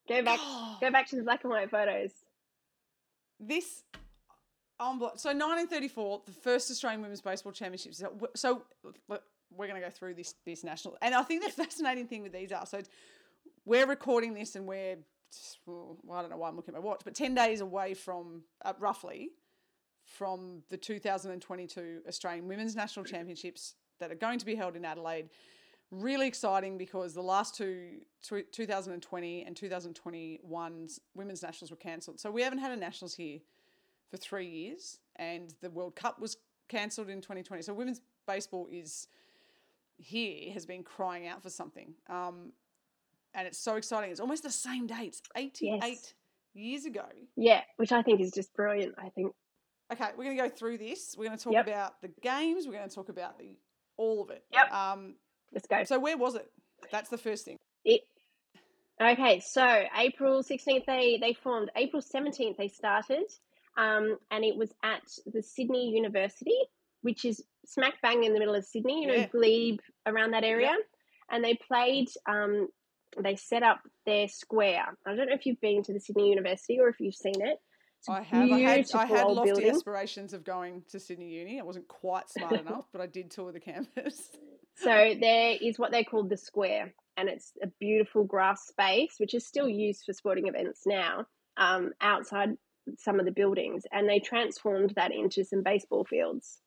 Speaker 2: Go back. Go back to the black and white photos.
Speaker 1: This on blo- so 1934, the first Australian Women's Baseball Championships. So- we're going to go through this this national, and I think the fascinating thing with these are so we're recording this, and we're well, I don't know why I'm looking at my watch, but 10 days away from uh, roughly from the 2022 Australian Women's National Championships that are going to be held in Adelaide. Really exciting because the last two, 2020 and 2021's women's nationals were cancelled. So we haven't had a nationals here for three years, and the World Cup was cancelled in 2020. So women's baseball is here, has been crying out for something. Um, and it's so exciting. It's almost the same dates, 88
Speaker 2: Yes.
Speaker 1: years ago.
Speaker 2: Yeah, which I think is just brilliant. I think.
Speaker 1: Okay, we're going to go through this. We're going to talk
Speaker 2: Yep.
Speaker 1: about the games. We're going to talk about the all of it.
Speaker 2: Yep.
Speaker 1: Um,
Speaker 2: Let's go.
Speaker 1: so where was it? That's the first thing.
Speaker 2: It. Okay, so April sixteenth they they formed. April seventeenth they started, um, and it was at the Sydney University, which is smack bang in the middle of Sydney. You know,
Speaker 1: Yeah.
Speaker 2: Glebe around that area, and they played. Um, they set up their square. I don't know if you've been to the Sydney University or if you've seen it.
Speaker 1: I have. I had, I had lofty
Speaker 2: building.
Speaker 1: aspirations of going to Sydney Uni. I wasn't quite smart enough, but I did tour the campus.
Speaker 2: So there is what they call the square, and it's a beautiful grass space, which is still used for sporting events now, um, outside some of the buildings, and they transformed that into some baseball fields.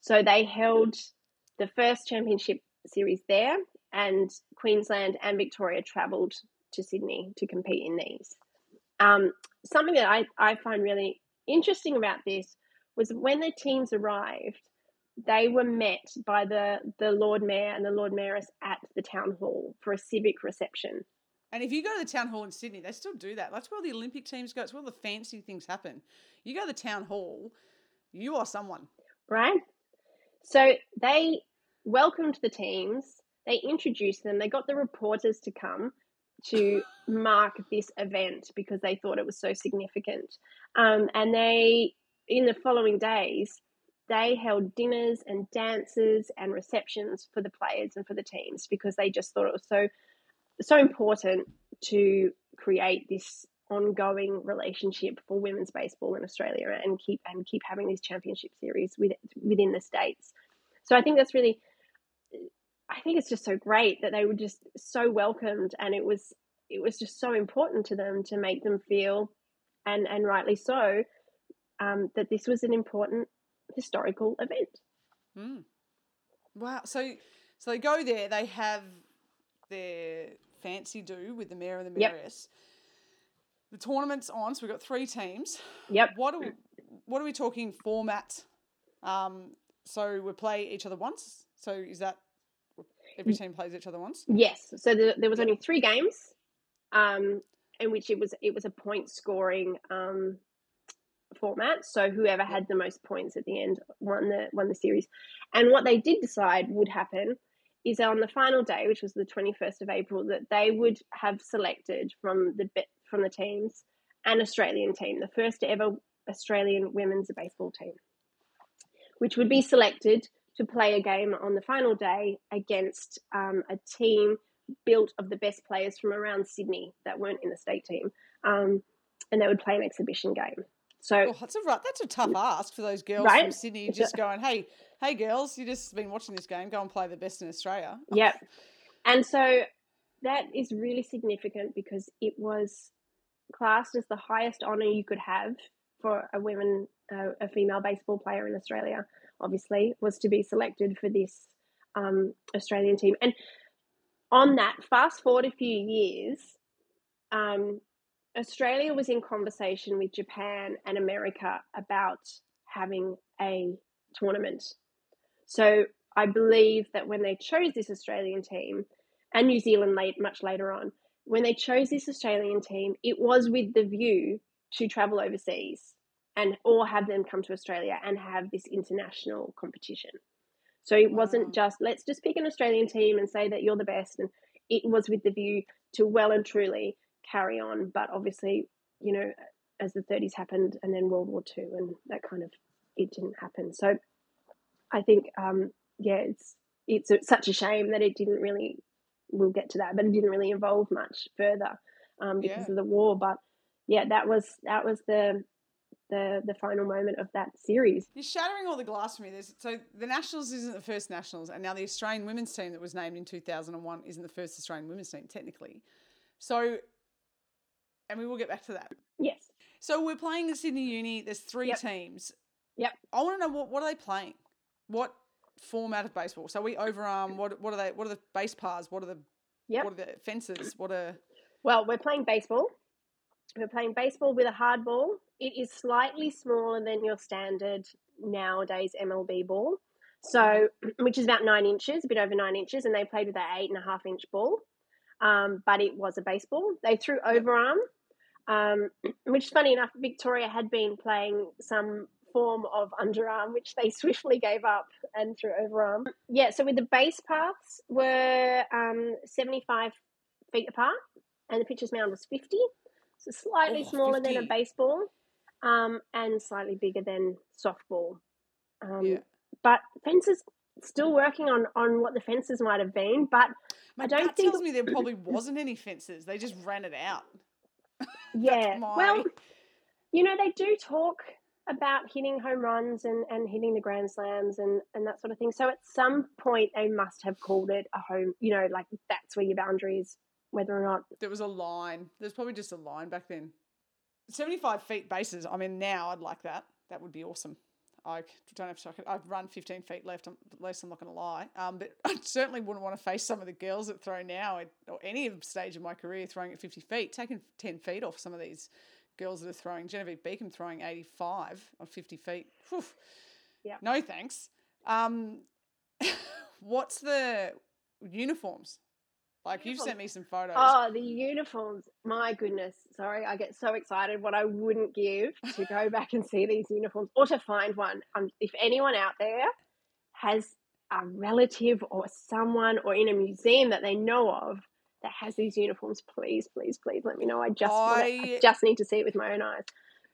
Speaker 2: So they held the first championship series there, and Queensland and Victoria travelled to Sydney to compete in these. Um, something that I, I find really interesting about this was when the teams arrived, they were met by the, the Lord Mayor and the Lord Mayoress at the town hall for a civic reception.
Speaker 1: And if you go to the town hall in Sydney, they still do that. That's where the Olympic teams go. It's where the fancy things happen. You go to the town hall, you are someone.
Speaker 2: right? So they welcomed the teams, they introduced them, they got the reporters to come to mark this event because they thought it was so significant. Um, and they, in the following days, they held dinners and dances and receptions for the players and for the teams because they just thought it was so so important to create this ongoing relationship for women's baseball in Australia and keep and keep having these championship series with, within the states. So I think that's really I think it's just so great that they were just so welcomed and it was it was just so important to them to make them feel and and rightly so um, that this was an important historical event.
Speaker 1: Mm. Wow. So so they go there, they have their fancy do with the mayor and the
Speaker 2: Yep.
Speaker 1: mayoress. the tournament's on, so we've got three teams.
Speaker 2: Yep.
Speaker 1: What are we, what are we talking format? Um, so we play each other once. So is that every team plays each other once?
Speaker 2: Yes. So the, there was only three games, um, in which it was it was a point scoring um, format. So whoever had the most points at the end won the won the series. And what they did decide would happen is on the final day, which was the twenty first of April, that they would have selected from the from the teams an Australian team, the first ever Australian women's baseball team, which would be selected to play a game on the final day against um, a team built of the best players from around Sydney that weren't in the state team, um, and they would play an exhibition game. So
Speaker 1: oh, that's a that's a tough ask for those girls
Speaker 2: right?
Speaker 1: from Sydney, just going, "Hey, hey, girls, you just been watching this game. Go and play the best in Australia."
Speaker 2: Yep, and so that is really significant because it was classed as the highest honour you could have for a women, uh, a female baseball player in Australia. Obviously, was to be selected for this um, Australian team, and on that, fast forward a few years, um, Australia was in conversation with Japan and America about having a tournament. So I believe that when they chose this Australian team, and New Zealand late much later on, when they chose this Australian team, it was with the view to travel overseas and or have them come to Australia and have this international competition. So it wasn't just let's just pick an Australian team and say that you're the best, and it was with the view to well and truly carry on. But obviously, you know, as the 30s happened and then World War II, and that kind of it didn't happen. So I think, um, yeah, it's it's a, such a shame that it didn't really. We'll get to that, but it didn't really involve much further um, because yeah. of the war. But yeah, that was that was the the the final moment of that series.
Speaker 1: You're shattering all the glass for me. There's, so the Nationals isn't the first Nationals, and now the Australian women's team that was named in 2001 isn't the first Australian women's team technically. So, and we will get back to that.
Speaker 2: Yes.
Speaker 1: So we're playing the Sydney Uni. There's three
Speaker 2: Yep.
Speaker 1: teams.
Speaker 2: Yep.
Speaker 1: I want to know what what are they playing? What format of baseball? So we overarm. What what are they? What are the base paths? What are the
Speaker 2: Yep.
Speaker 1: what are the fences? What are
Speaker 2: Well, we're playing baseball. We're playing baseball with a hard ball. It is slightly smaller than your standard nowadays MLB ball. So, which is about nine inches, a bit over nine inches, and they played with an eight and a half inch ball. Um, but it was a baseball. They threw overarm, um, which, funny enough, Victoria had been playing some form of underarm, which they swiftly gave up and threw overarm. Yeah, so with the base paths were um, 75 feet apart, and the pitcher's mound was 50. So slightly
Speaker 1: Oh,
Speaker 2: smaller than a baseball, um, and slightly bigger than softball. Um,
Speaker 1: Yeah.
Speaker 2: But fences still working on on what the fences might have been, but
Speaker 1: My
Speaker 2: I don't think-
Speaker 1: tells me there probably wasn't any fences. They just ran it out.
Speaker 2: yeah.
Speaker 1: my-
Speaker 2: Well, you know they do talk about hitting home runs and, and hitting the grand slams and, and that sort of thing. So at some point they must have called it a home. You know, like that's where your boundary is, whether or not.
Speaker 1: There was a line. There's probably just a line back then. 75 feet bases. I mean, now I'd like that. That would be awesome. I don't have to. I could- I've run 15 feet left. I'm, less. I'm not going to lie. Um, but I certainly wouldn't want to face some of the girls that throw now, at, or any stage of my career, throwing at 50 feet, taking 10 feet off some of these girls that are throwing. Genevieve Beacom throwing 85 on 50 feet. Whew.
Speaker 2: Yeah.
Speaker 1: No thanks. Um, what's the uniforms? Like you've sent me some photos.
Speaker 2: Oh, the uniforms! My goodness, sorry, I get so excited. What I wouldn't give to go back and see these uniforms or to find one. Um, if anyone out there has a relative or someone or in a museum that they know of that has these uniforms, please, please, please let me know. I just I
Speaker 1: I-
Speaker 2: just need to see it with my own eyes.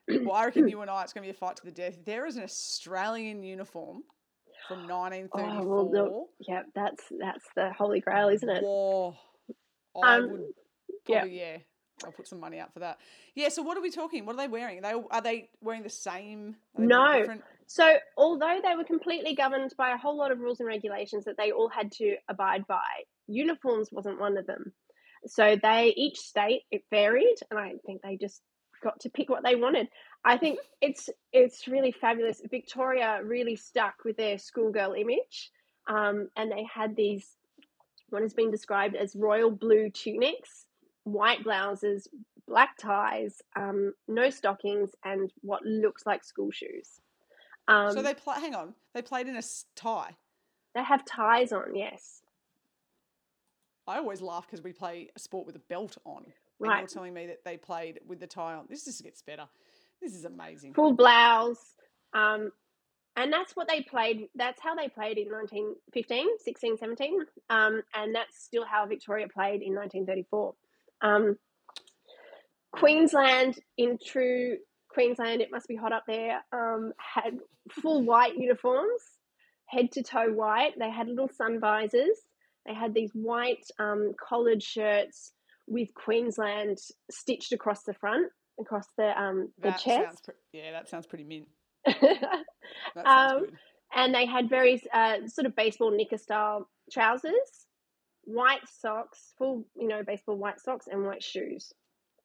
Speaker 1: Well, I reckon you and I, it's going to be a fight to the death. There is an Australian uniform from
Speaker 2: Oh,
Speaker 1: 1934.
Speaker 2: well, the- yeah, that's that's the holy grail, isn't it?
Speaker 1: Whoa. I
Speaker 2: Um,
Speaker 1: would
Speaker 2: yeah.
Speaker 1: yeah. I'll put some money out for that. Yeah, so what are we talking? What are they wearing? Are they, are they wearing the same?
Speaker 2: No.
Speaker 1: different-
Speaker 2: So, although they were completely governed by a whole lot of rules and regulations that they all had to abide by, uniforms wasn't one of them. So, they each state it varied, and I think they just got to pick what they wanted. I think it's it's really fabulous. Victoria really stuck with their schoolgirl image, um, and they had these what has been described as royal blue tunics, white blouses, black ties, um, no stockings, and what looks like school shoes. Um,
Speaker 1: so they play. Hang on, they played in a tie.
Speaker 2: they have ties on, yes.
Speaker 1: I always laugh because we play a sport with a belt on. And you're
Speaker 2: Right.
Speaker 1: telling me that they played with the tie on. This just gets better. This is amazing.
Speaker 2: Full blouse. Um, and that's what they played. That's how they played in 1915, 16, 17. Um, and that's still how Victoria played in 1934. Um, Queensland, in true Queensland, it must be hot up there, um, had full white uniforms, head to toe white. They had little sun visors. They had these white um, collared shirts with Queensland stitched across the front, across the um, the
Speaker 1: That
Speaker 2: chest.
Speaker 1: pre- yeah, that sounds pretty mint. That sounds
Speaker 2: Um,
Speaker 1: good.
Speaker 2: and they had very uh, sort of baseball knicker style trousers, white socks, full you know baseball white socks, and white shoes.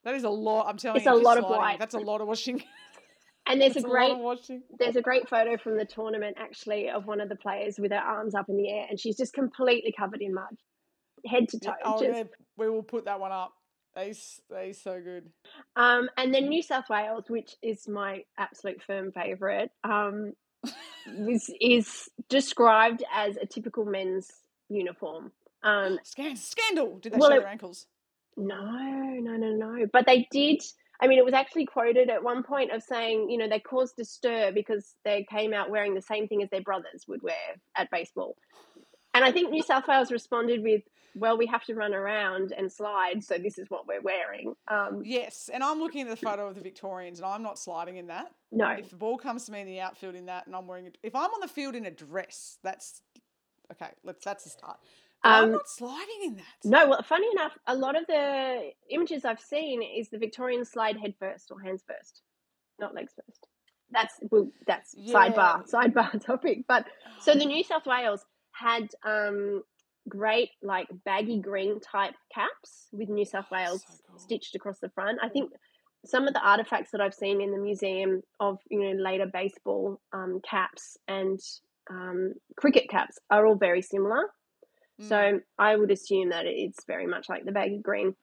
Speaker 1: That is a lot. I'm telling
Speaker 2: It's
Speaker 1: you,
Speaker 2: a
Speaker 1: just
Speaker 2: lot of
Speaker 1: sliding,
Speaker 2: white.
Speaker 1: That's a lot of washing.
Speaker 2: And there's
Speaker 1: That's
Speaker 2: a great
Speaker 1: washing.
Speaker 2: there's a great photo from the tournament actually of one of the players with her arms up in the air, and she's just completely covered in mud, head to toe.
Speaker 1: Oh,
Speaker 2: just,
Speaker 1: yeah, we will put that one up. They they so good.
Speaker 2: Um, and then New South Wales, which is my absolute firm favourite, um, is, is described as a typical men's uniform. Um,
Speaker 1: Scan- scandal. Did they
Speaker 2: Well,
Speaker 1: show
Speaker 2: it-
Speaker 1: their ankles?
Speaker 2: no, no, no, no. But they did. I mean, it was actually quoted at one point of saying, you know, they caused a stir because they came out wearing the same thing as their brothers would wear at baseball. And I think New South Wales responded with, well, we have to run around and slide, so this is what we're wearing. Um,
Speaker 1: Yes, and I'm looking at the photo of the Victorians, and I'm not sliding in that.
Speaker 2: no,
Speaker 1: If the ball comes to me in the outfield in that, and I'm wearing it, if I'm on the field in a dress, that's okay. Let's that's a start. But I'm
Speaker 2: Um,
Speaker 1: not sliding in that.
Speaker 2: No, well, funny enough, a lot of the images I've seen is the Victorians slide head first or hands first, not legs first. That's well, that's
Speaker 1: Yeah.
Speaker 2: sidebar sidebar topic. But so the New South Wales had um, great like baggy green type caps with New South Wales
Speaker 1: So cool.
Speaker 2: stitched across the front. I think some of the artifacts that I've seen in the museum of you know later baseball um, caps and um, cricket caps are all very similar.
Speaker 1: Mm.
Speaker 2: So I would assume that it's very much like the baggy green.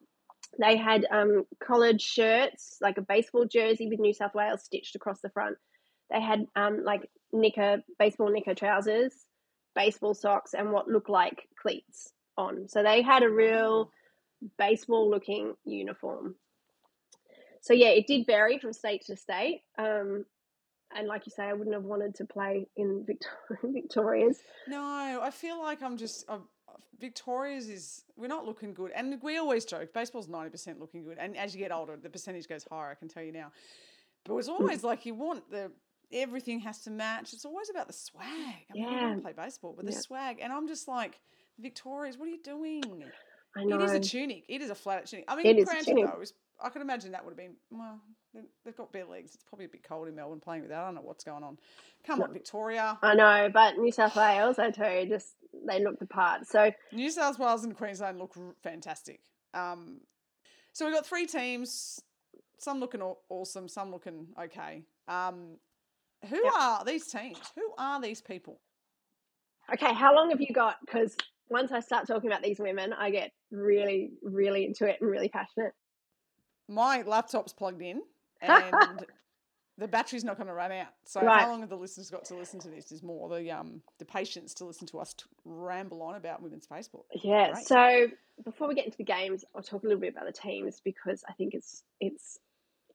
Speaker 2: They had um, collared shirts, like a baseball jersey with New South Wales stitched across the front. They had um, like knicker, baseball knicker trousers, baseball socks, and what looked like cleats on. So they had a real baseball looking uniform. So yeah, it did vary from state to state. Um, and like you say, I wouldn't have wanted to play in Victor- Victoria's.
Speaker 1: No, I feel like I'm just uh, Victoria's is we're not looking good, and we always joke baseball's ninety percent looking good, and as you get older, the percentage goes higher. I can tell you now, but it's always mm. like you want the everything has to match. It's always about the swag. I mean,
Speaker 2: Yeah.
Speaker 1: want to play baseball, but the
Speaker 2: Yeah.
Speaker 1: swag, and I'm just like Victoria's. What are you doing?
Speaker 2: I.
Speaker 1: It is a tunic. It is a flat tunic. I mean,
Speaker 2: It
Speaker 1: granted
Speaker 2: tunic.
Speaker 1: though, it's- I could imagine that would have been well. They- They've got bare legs. It's probably a bit cold in Melbourne playing with that. I don't know what's going on. Come on, Victoria.
Speaker 2: I know, but New South Wales, I tell you, just they look the part. So
Speaker 1: New South Wales and Queensland look fantastic. Um, so we've got three teams, some looking awesome, some looking okay. Um, who
Speaker 2: Yep.
Speaker 1: are these teams? Who are these people?
Speaker 2: okay, how long have you got? Because once I start talking about these women, I get really, really into it and really passionate.
Speaker 1: My laptop's plugged in and the battery's not going to run out. So
Speaker 2: Right.
Speaker 1: how long have the listeners got to listen to this? Is more the um the patience to listen to us t- ramble on about women's baseball.
Speaker 2: Yeah.
Speaker 1: Great.
Speaker 2: So before we get into the games, I'll talk a little bit about the teams because I think it's it's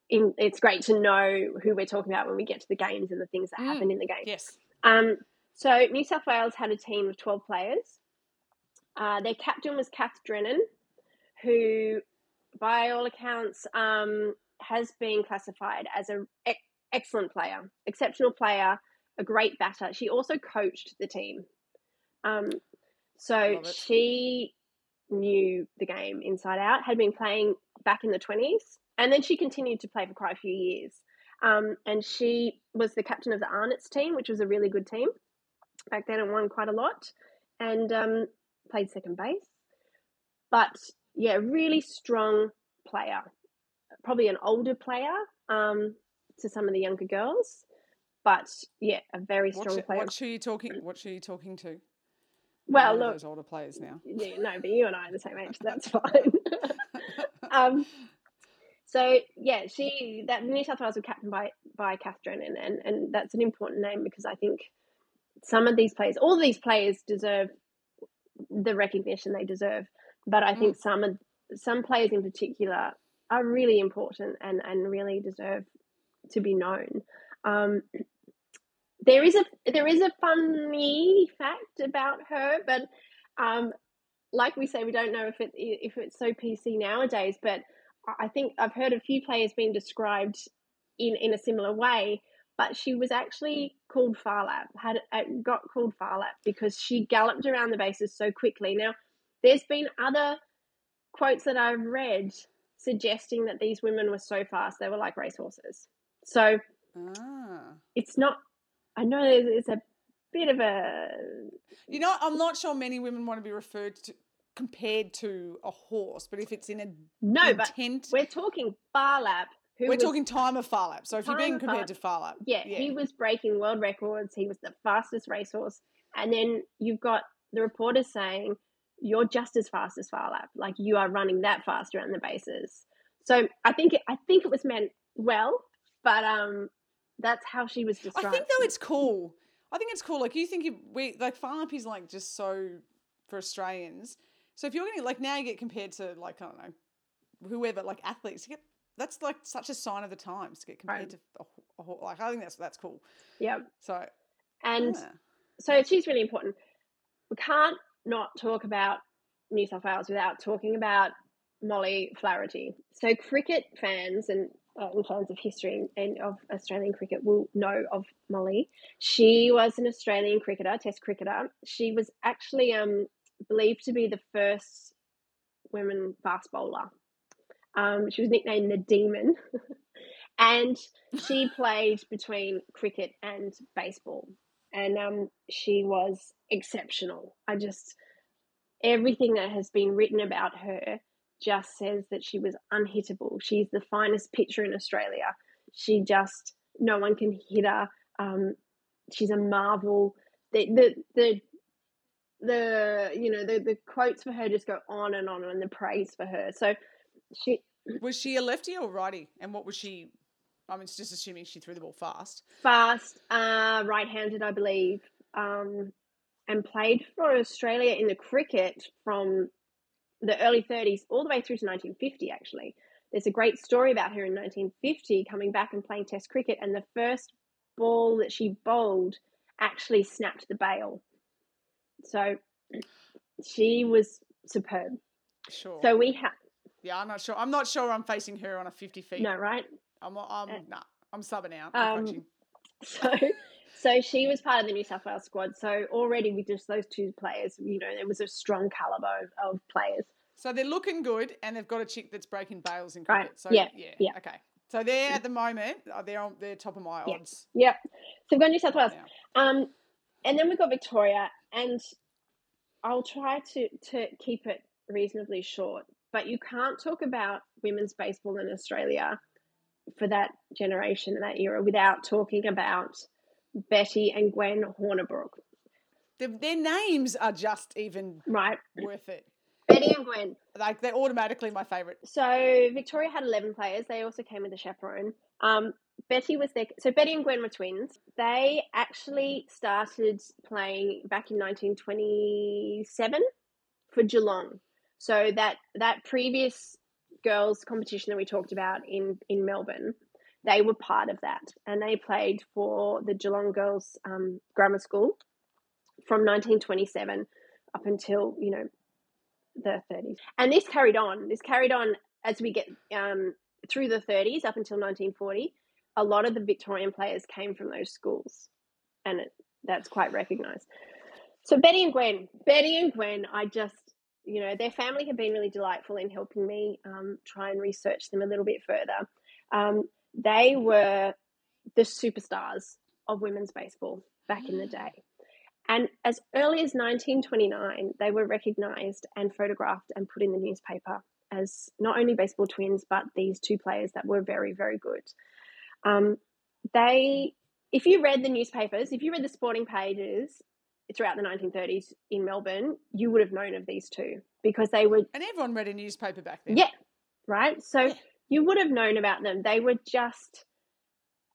Speaker 2: in, it's great to know who we're talking about when we get to the games and the things that
Speaker 1: Mm.
Speaker 2: happen in the game.
Speaker 1: Yes.
Speaker 2: Um, so New South Wales had a team of 12 players. Uh, their captain was Kath Drennan, who, by all accounts, um, has been classified as an ex- excellent player, exceptional player, a great batter. She also coached the team. Um, so she knew the game inside out, had been playing back in the 20s, and then she continued to play for quite a few years. Um, and she was the captain of the Arnott's team, which was a really good team back then and won quite a lot, and um, played second base. But yeah, really strong player, probably an older player um, to some of the younger girls, but yeah, a very strong
Speaker 1: sh-
Speaker 2: player.
Speaker 1: what shoe you talking? What shoe you talking to?
Speaker 2: well, look,
Speaker 1: those older players now.
Speaker 2: yeah, no, but you and I are the same age. That's fine. um, So yeah, she that New South Wales was captained by by Catherine, and, and and that's an important name because I think some of these players, all these players, deserve the recognition they deserve. But I think some of some players in particular are really important and and really deserve to be known. Um, there is a there is a funny fact about her, but um, like we say, we don't know if it if it's so PC nowadays. But I think I've heard a few players being described in in a similar way. But she was actually called Phar Lap, had uh, got called Phar Lap because she galloped around the bases so quickly. Now, there's been other quotes that I've read suggesting that these women were so fast they were like racehorses. So ah. it's not. I know it's a bit of a.
Speaker 1: You know, I'm not sure many women want to be referred to compared to a horse, but if it's in a
Speaker 2: no, intent, but we're talking Phar Lap.
Speaker 1: we're was, talking time of Phar Lap. So if you're being compared to Phar Lap,
Speaker 2: yeah, yeah, he was breaking world records. He was the fastest racehorse, and then you've got the reporters saying you're just as fast as Phar Lap. Like you are running that fast around the bases. So I think it, I think it was meant well, but um, that's how she was described.
Speaker 1: I think though it's cool. I think it's cool. Like you think if we like Phar Lap is like just so for Australians. So if you're going to like now you get compared to like I don't know whoever like athletes, you get that's like such a sign of the times to get compared right. to a, a, like I think that's that's cool.
Speaker 2: Yeah.
Speaker 1: So
Speaker 2: and yeah. so she's really important. We can't not talk about New South Wales without talking about Molly Flaherty. So, cricket fans and uh, terms of history and of Australian cricket will know of Molly. She was an Australian cricketer, Test cricketer. She was actually um, believed to be the first women fast bowler. Um, she was nicknamed the Demon, and she played between cricket and baseball and um, she was exceptional. I just everything that has been written about her just says that she was unhittable. She's the finest pitcher in Australia. She just no one can hit her. Um, she's a marvel. The the the the you know the the quotes for her just go on and on and the praise for her. So she
Speaker 1: was she a lefty or righty, and what was she I'm just assuming she threw the ball fast.
Speaker 2: Fast, uh, right-handed, I believe, um, and played for Australia in the cricket from the early 30s all the way through to 1950. Actually, there's a great story about her in 1950 coming back and playing Test cricket, and the first ball that she bowled actually snapped the bail. So she was superb.
Speaker 1: Sure.
Speaker 2: So we have.
Speaker 1: Yeah, I'm not sure. I'm not sure I'm facing her on a 50 feet.
Speaker 2: No, right?
Speaker 1: I'm I'm uh, nah, I'm subbing out. I'm
Speaker 2: um, so so she was part of the New South Wales squad. So already with just those two players, you know, there was a strong caliber of, players.
Speaker 1: So they're looking good, and they've got a chick that's breaking bails in cricket.
Speaker 2: Right.
Speaker 1: So
Speaker 2: yeah, yeah,
Speaker 1: yeah. Okay. So they're at the moment uh, they're on they're top of my
Speaker 2: odds. Yep. So we've got New South Wales, um, and then we've got Victoria, and I'll try to to keep it reasonably short. But you can't talk about women's baseball in Australia for that generation and that era without talking about Betty and Gwen Hornibrook.
Speaker 1: The, their names are just even
Speaker 2: right
Speaker 1: worth it.
Speaker 2: Betty and Gwen.
Speaker 1: Like they're automatically my favourite.
Speaker 2: So Victoria had eleven players. They also came with a chaperone. Um, Betty was there. So Betty and Gwen were twins. They actually started playing back in 1927 for Geelong. So that that previous girls competition that we talked about in in Melbourne, they were part of that, and they played for the Geelong Girls um, Grammar School from 1927 up until you know the 30s, and this carried on. This carried on as we get um, through the 30s up until 1940. A lot of the Victorian players came from those schools, and it, that's quite recognised. So Betty and Gwen, Betty and Gwen, I just you know, their family have been really delightful in helping me um, try and research them a little bit further. Um, they were the superstars of women's baseball back in the day. And as early as 1929, they were recognised and photographed and put in the newspaper as not only baseball twins, but these two players that were very, very good. Um, they, if you read the newspapers, if you read the sporting pages, throughout the 1930s in Melbourne, you would have known of these two because they were.
Speaker 1: And everyone read a newspaper back then.
Speaker 2: Yeah, right. So you would have known about them. They were just,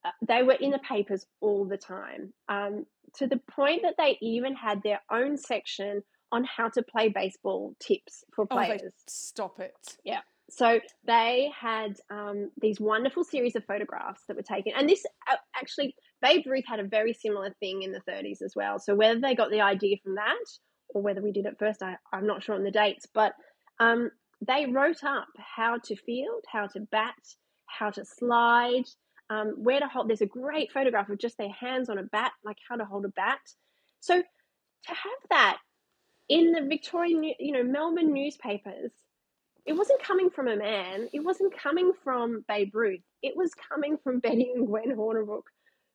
Speaker 2: uh, they were in the papers all the time, um, to the point that they even had their own section on how to play baseball tips for players.
Speaker 1: Oh, stop it.
Speaker 2: Yeah. So they had um, these wonderful series of photographs that were taken, and this uh, actually Babe Ruth had a very similar thing in the 30s as well. So whether they got the idea from that or whether we did it first, I, I'm not sure on the dates, but um, they wrote up how to field, how to bat, how to slide, um, where to hold. There's a great photograph of just their hands on a bat, like how to hold a bat. So to have that in the Victorian, you know, Melbourne newspapers it wasn't coming from a man. It wasn't coming from Babe Ruth. It was coming from Betty and Gwen Hornibrook,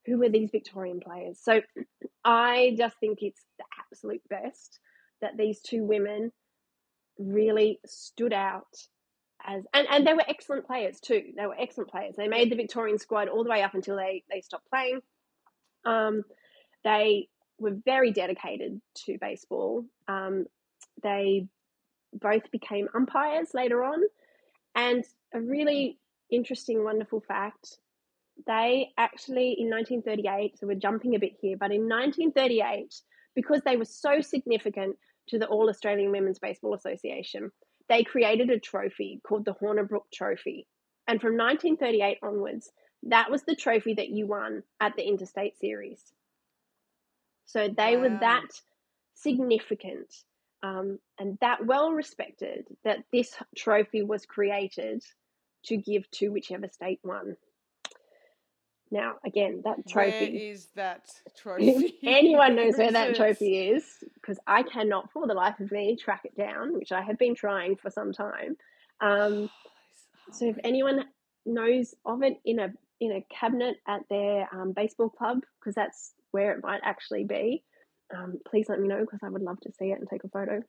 Speaker 2: who were these Victorian players. So I just think it's the absolute best that these two women really stood out as and, and they were excellent players too. They were excellent players. They made the Victorian squad all the way up until they, they stopped playing. Um, they were very dedicated to baseball. Um, they both became umpires later on. And a really interesting, wonderful fact they actually, in 1938, so we're jumping a bit here, but in 1938, because they were so significant to the All Australian Women's Baseball Association, they created a trophy called the Hornibrook Trophy. And from 1938 onwards, that was the trophy that you won at the Interstate Series. So they wow. were that significant um, and that well respected that this trophy was created to give to whichever state won. Now, again, that trophy
Speaker 1: where is that trophy?
Speaker 2: anyone knows where that trophy is, because I cannot, for the life of me, track it down, which I have been trying for some time. Um, so, if anyone knows of it in a in a cabinet at their um, baseball club, because that's where it might actually be, um, please let me know because I would love to see it and take a photo.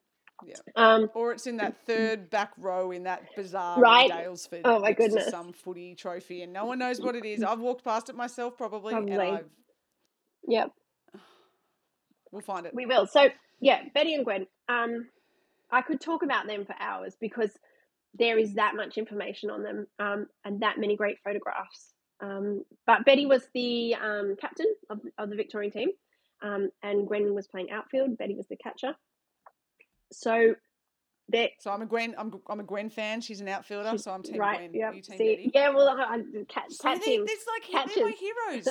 Speaker 1: Yeah. Um, or it's in that third back row in that bizarre
Speaker 2: right?
Speaker 1: Daylesford.
Speaker 2: Oh my goodness!
Speaker 1: some footy trophy, and no one knows what it is. I've walked past it myself, probably. probably. And I've...
Speaker 2: Yep.
Speaker 1: We'll find it.
Speaker 2: We will. So yeah, Betty and Gwen. Um, I could talk about them for hours because there is that much information on them, um, and that many great photographs. Um, but Betty was the um, captain of, of the Victorian team. Um, and Gwen was playing outfield. Betty was the catcher. So that.
Speaker 1: So I'm a Gwen. I'm, I'm a Gwen fan. She's an outfielder, so I'm team
Speaker 2: right,
Speaker 1: Gwen.
Speaker 2: Yep.
Speaker 1: You team
Speaker 2: See,
Speaker 1: Betty?
Speaker 2: Yeah, well, I, catch,
Speaker 1: so
Speaker 2: catching.
Speaker 1: It's like catches. they're my heroes.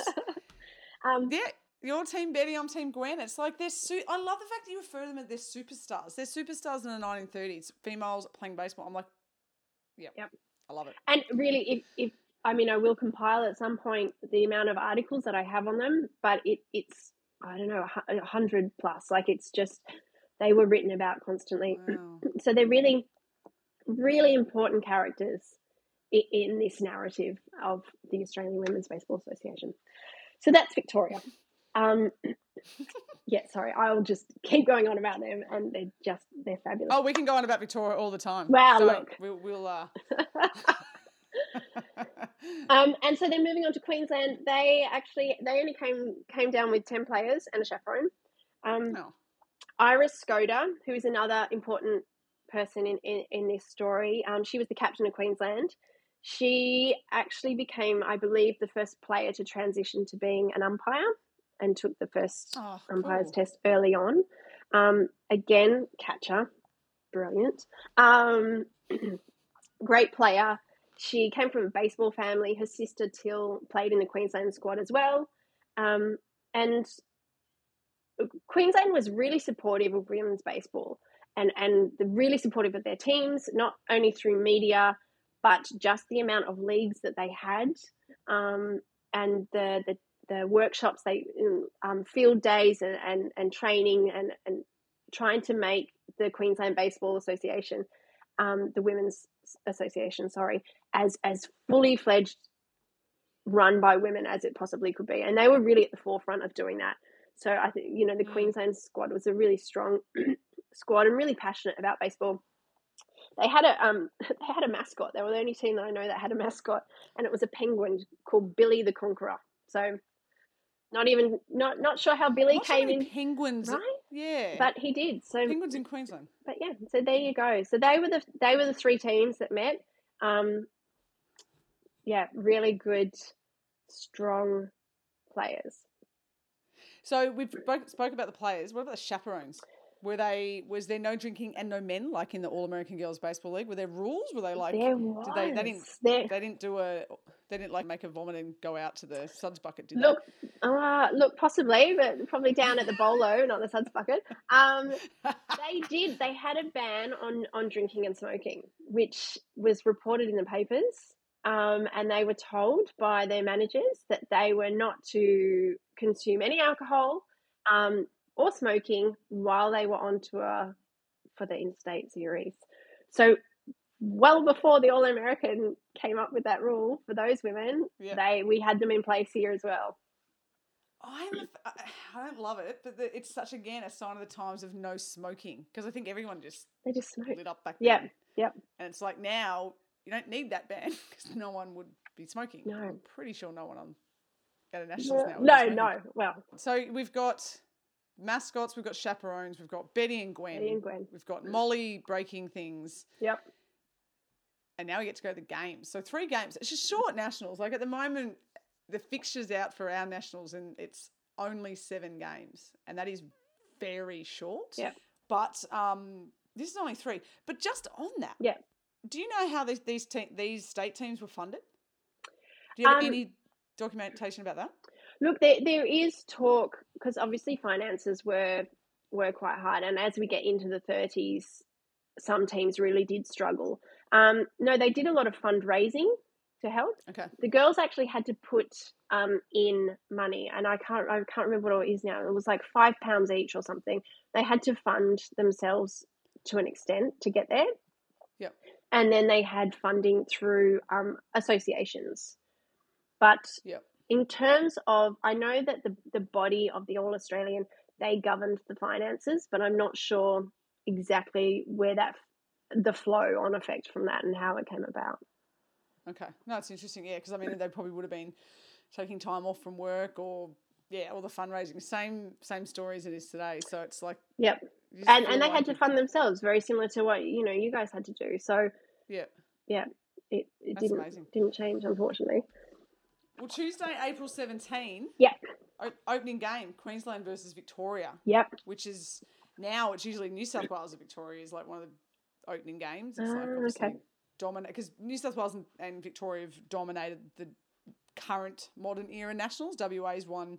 Speaker 2: um,
Speaker 1: yeah, you're team Betty. I'm team Gwen. It's like they're. Su- I love the fact that you refer to them as they're superstars. They're superstars in the 1930s. Females playing baseball. I'm like, yeah,
Speaker 2: yep.
Speaker 1: I love it.
Speaker 2: And really, if if I mean, I will compile at some point the amount of articles that I have on them, but it it's I don't know, a hundred plus. Like it's just they were written about constantly. Wow. So they're really, really important characters in, in this narrative of the Australian Women's Baseball Association. So that's Victoria. Um, yeah, sorry, I'll just keep going on about them, and they're just they're fabulous.
Speaker 1: Oh, we can go on about Victoria all the time.
Speaker 2: Wow, Don't. look,
Speaker 1: we'll, we'll uh...
Speaker 2: um, and so then moving on to Queensland, they actually they only came came down with ten players and a chaperone. Um, oh. Iris Skoda, who is another important person in, in, in this story, um, she was the captain of Queensland. She actually became, I believe, the first player to transition to being an umpire and took the first oh, umpire's cool. test early on. Um, again, catcher, brilliant. Um, great player. She came from a baseball family. Her sister Till played in the Queensland squad as well. Um, and Queensland was really supportive of women's baseball and, and really supportive of their teams, not only through media, but just the amount of leagues that they had um, and the, the, the workshops, they um, field days and, and, and training and, and trying to make the Queensland Baseball Association, um, the Women's Association, sorry, as as fully fledged run by women as it possibly could be, and they were really at the forefront of doing that. So I think you know the mm. Queensland squad was a really strong squad and really passionate about baseball. They had a um they had a mascot. They were the only team that I know that had a mascot, and it was a penguin called Billy the Conqueror. So not even not not sure how Billy came in.
Speaker 1: Penguins,
Speaker 2: right?
Speaker 1: Yeah,
Speaker 2: but he did. So
Speaker 1: penguins in Queensland.
Speaker 2: But yeah, so there you go. So they were the they were the three teams that met. Um, yeah, really good, strong players.
Speaker 1: So we've spoke, spoke about the players. What about the chaperones? Were they was there no drinking and no men like in the All American Girls Baseball League? Were there rules? Were they like
Speaker 2: there was.
Speaker 1: did they they didn't
Speaker 2: There-
Speaker 1: they didn't do a they didn't like make a vomit and go out to the suds bucket, did
Speaker 2: look, uh, look, possibly, but probably down at the bolo, not the suds bucket. Um,
Speaker 1: they?
Speaker 2: they did. They had a ban on on drinking and smoking, which was reported in the papers. Um, and they were told by their managers that they were not to consume any alcohol um, or smoking while they were on tour for the interstate series. So, well before the All American came up with that rule for those women,
Speaker 1: Yeah.
Speaker 2: they we had them in place here as well.
Speaker 1: I'm I I don't love it, but the, it's such again a sign of the times of no smoking because I think everyone just
Speaker 2: They just smoke.
Speaker 1: lit up back then.
Speaker 2: yep.
Speaker 1: And it's like now you don't need that ban because no one would be smoking.
Speaker 2: No.
Speaker 1: I'm pretty sure no one on at a nationals now.
Speaker 2: No, no. Well,
Speaker 1: So we've got mascots, we've got chaperones, we've got Betty and Gwen,
Speaker 2: Betty and Gwen.
Speaker 1: we've got Molly breaking things,
Speaker 2: Yep.
Speaker 1: and now we get to go to the games. So three games. It's just short nationals. Like at the moment, the fixtures out for our nationals, and it's only seven games, and that is very short.
Speaker 2: Yeah.
Speaker 1: But um, this is only three. But just on that,
Speaker 2: Yep.
Speaker 1: Do you know how these these te- these state teams were funded? Do you have
Speaker 2: Um,
Speaker 1: any documentation about that?
Speaker 2: Look, there there is talk because obviously finances were were quite hard, and as we get into the thirties, some teams really did struggle. Um, no, they did a lot of fundraising to help.
Speaker 1: Okay.
Speaker 2: The girls actually had to put um, in money, and I can't I can't remember what it is now. It was like five pounds each or something. They had to fund themselves to an extent to get there.
Speaker 1: Yep.
Speaker 2: And then they had funding through um, associations, but
Speaker 1: Yep.
Speaker 2: in terms of i know that the, the body of the all australian they governed the finances but i'm not sure exactly where that the flow on effect from that and how it came about
Speaker 1: Okay. No, it's interesting. Yeah, because I mean, they probably would have been taking time off from work or yeah, all the fundraising. Same same story as it is today. So it's like
Speaker 2: yep and and they
Speaker 1: like
Speaker 2: had to fund themselves very similar to what you know you guys had to do so
Speaker 1: Yeah.
Speaker 2: it, it
Speaker 1: That's
Speaker 2: didn't
Speaker 1: amazing.
Speaker 2: didn't change unfortunately
Speaker 1: Well, Tuesday, April seventeen.
Speaker 2: Yep.
Speaker 1: Opening game, Queensland versus Victoria,
Speaker 2: yep
Speaker 1: which is now it's usually New South Wales and Victoria is like one of the opening games. It's like
Speaker 2: Ah, okay.
Speaker 1: dominate because New South Wales and, and Victoria have dominated the current modern era nationals. WA's won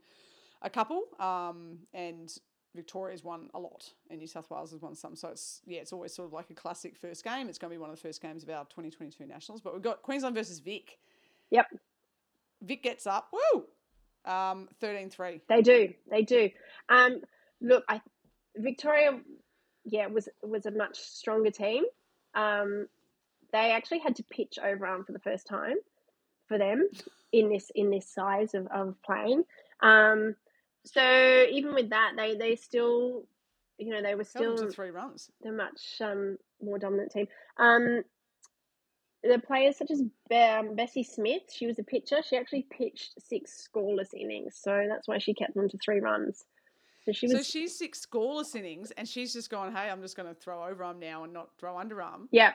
Speaker 1: a couple, um, and Victoria's won a lot, and New South Wales has won some. So it's yeah, it's always sort of like a classic first game. It's going to be one of the first games of our 2022 nationals. But we've got Queensland versus Vic.
Speaker 2: Yep.
Speaker 1: Vic gets up. Woo! Um, 13-3.
Speaker 2: They do. They do. Um, look, I Victoria, yeah, was was a much stronger team. Um, they actually had to pitch over overarm for the first time for them in this in this size of, of playing. Um, so even with that, they they still, you know, they were still
Speaker 1: to three runs.
Speaker 2: a much um, more dominant team. Um, the players such as Be- um, Bessie Smith, she was a pitcher. She actually pitched six scoreless innings, so that's why she kept them to three runs. So she was,
Speaker 1: So she's six scoreless innings, and she's just gone, hey, I'm just going to throw overarm now and not throw underarm.
Speaker 2: yeah,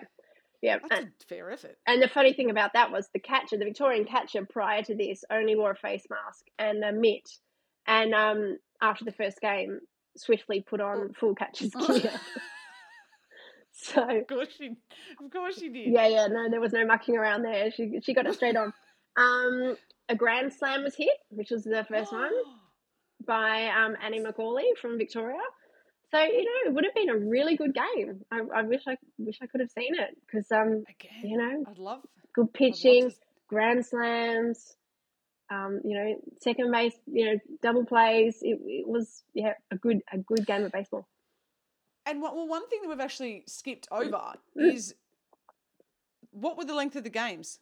Speaker 2: yeah.
Speaker 1: That's fair effort.
Speaker 2: and the funny thing about that was the catcher, the Victorian catcher, prior to this, only wore a face mask and a mitt, and um, after the first game, swiftly put on full catcher's
Speaker 1: Oh.
Speaker 2: gear. so
Speaker 1: Of course she, of course she did.
Speaker 2: Yeah, yeah, no, there was no mucking around there. She she got it straight on. Um, a grand slam was hit, which was the first one by um, Annie McCauley from Victoria. So you know, it would have been a really good game. I, I wish I wish I could have seen it because um,
Speaker 1: Again,
Speaker 2: you know,
Speaker 1: I'd love
Speaker 2: good
Speaker 1: I'd love
Speaker 2: pitching,
Speaker 1: to-
Speaker 2: grand slams. Um, you know, second base, you know, double plays. It, it was yeah a good a good game of baseball.
Speaker 1: And what, well, one thing that we've actually skipped over is what were the length of the games,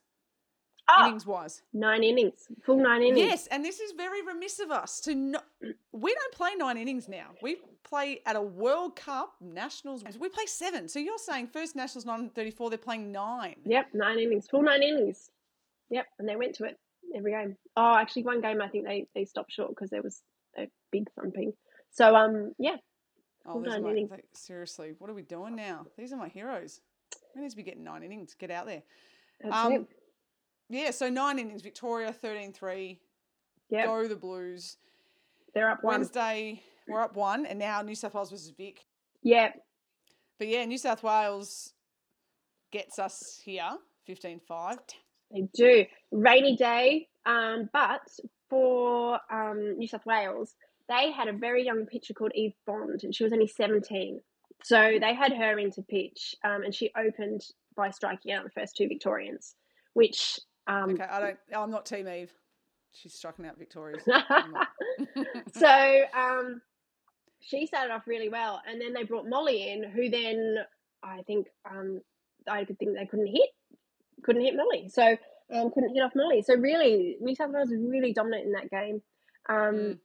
Speaker 2: Oh,
Speaker 1: innings wise?
Speaker 2: nine innings, full nine innings.
Speaker 1: Yes, and this is very remiss of us to not. We don't play nine innings now. We play at a World Cup nationals. We play seven. So you're saying first nationals nine thirty four. They're playing nine.
Speaker 2: Yep, nine innings, full nine innings. Yep, and they went to it every game. Oh, actually, one game I think they, they stopped short because there was a big thumping. So um, yeah,
Speaker 1: Oh,
Speaker 2: Full nine
Speaker 1: my,
Speaker 2: innings.
Speaker 1: like, seriously, what are we doing now? These are my heroes. We need to be getting nine innings. Get out there.
Speaker 2: that's
Speaker 1: Um,
Speaker 2: it.
Speaker 1: Yeah, so nine innings. Victoria 13 3.
Speaker 2: Yep.
Speaker 1: Go the Blues.
Speaker 2: They're up one.
Speaker 1: Wednesday, we're up one, and now New South Wales versus Vic.
Speaker 2: Yep.
Speaker 1: But yeah, New South Wales gets us here 15 5.
Speaker 2: They do. Rainy day. Um, but for um, New South Wales, they had a very young pitcher called Eve Bond, and she was only 17. So they had her into pitch, um, and she opened by striking out the first two Victorians, which. Um,
Speaker 1: Okay, I don't, I'm not Team Eve. She's striking out Victoria's.
Speaker 2: so um, she started off really well, and then they brought Molly in, who then I think um, I could think they couldn't hit, couldn't hit Molly, so um, couldn't hit off Molly. So really, New South Wales was really dominant in that game. Um,
Speaker 1: Mm.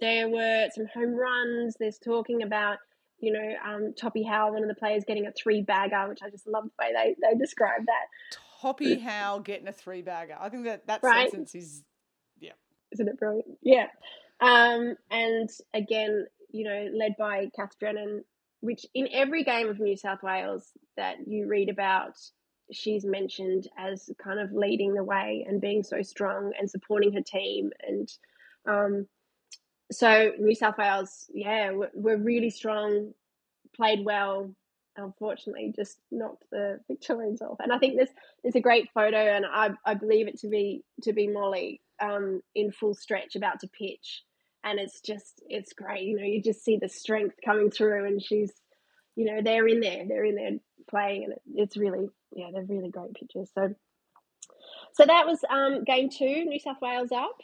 Speaker 2: There were some home runs. There's talking about you know um, Toppy Howe, one of the players, getting a three bagger, which I just love the way they they describe that.
Speaker 1: Toppy Howe getting a three bagger. I think that that
Speaker 2: Right.
Speaker 1: sentence is yeah.
Speaker 2: Isn't it brilliant? Yeah. Um, and again, you know, led by Kath Drennan, which in every game of New South Wales that you read about, she's mentioned as kind of leading the way and being so strong and supporting her team. And um, so New South Wales, yeah, we're, we're really strong, played well. Unfortunately, just knocked the Victorians off. And I think there's there's a great photo, and I, I believe it to be to be Molly um, in full stretch, about to pitch, and it's just it's great. You know, you just see the strength coming through, and she's, you know, they're in there, they're in there playing, and it, it's really yeah, they're really great pictures. So, so that was um, game two, New South Wales up.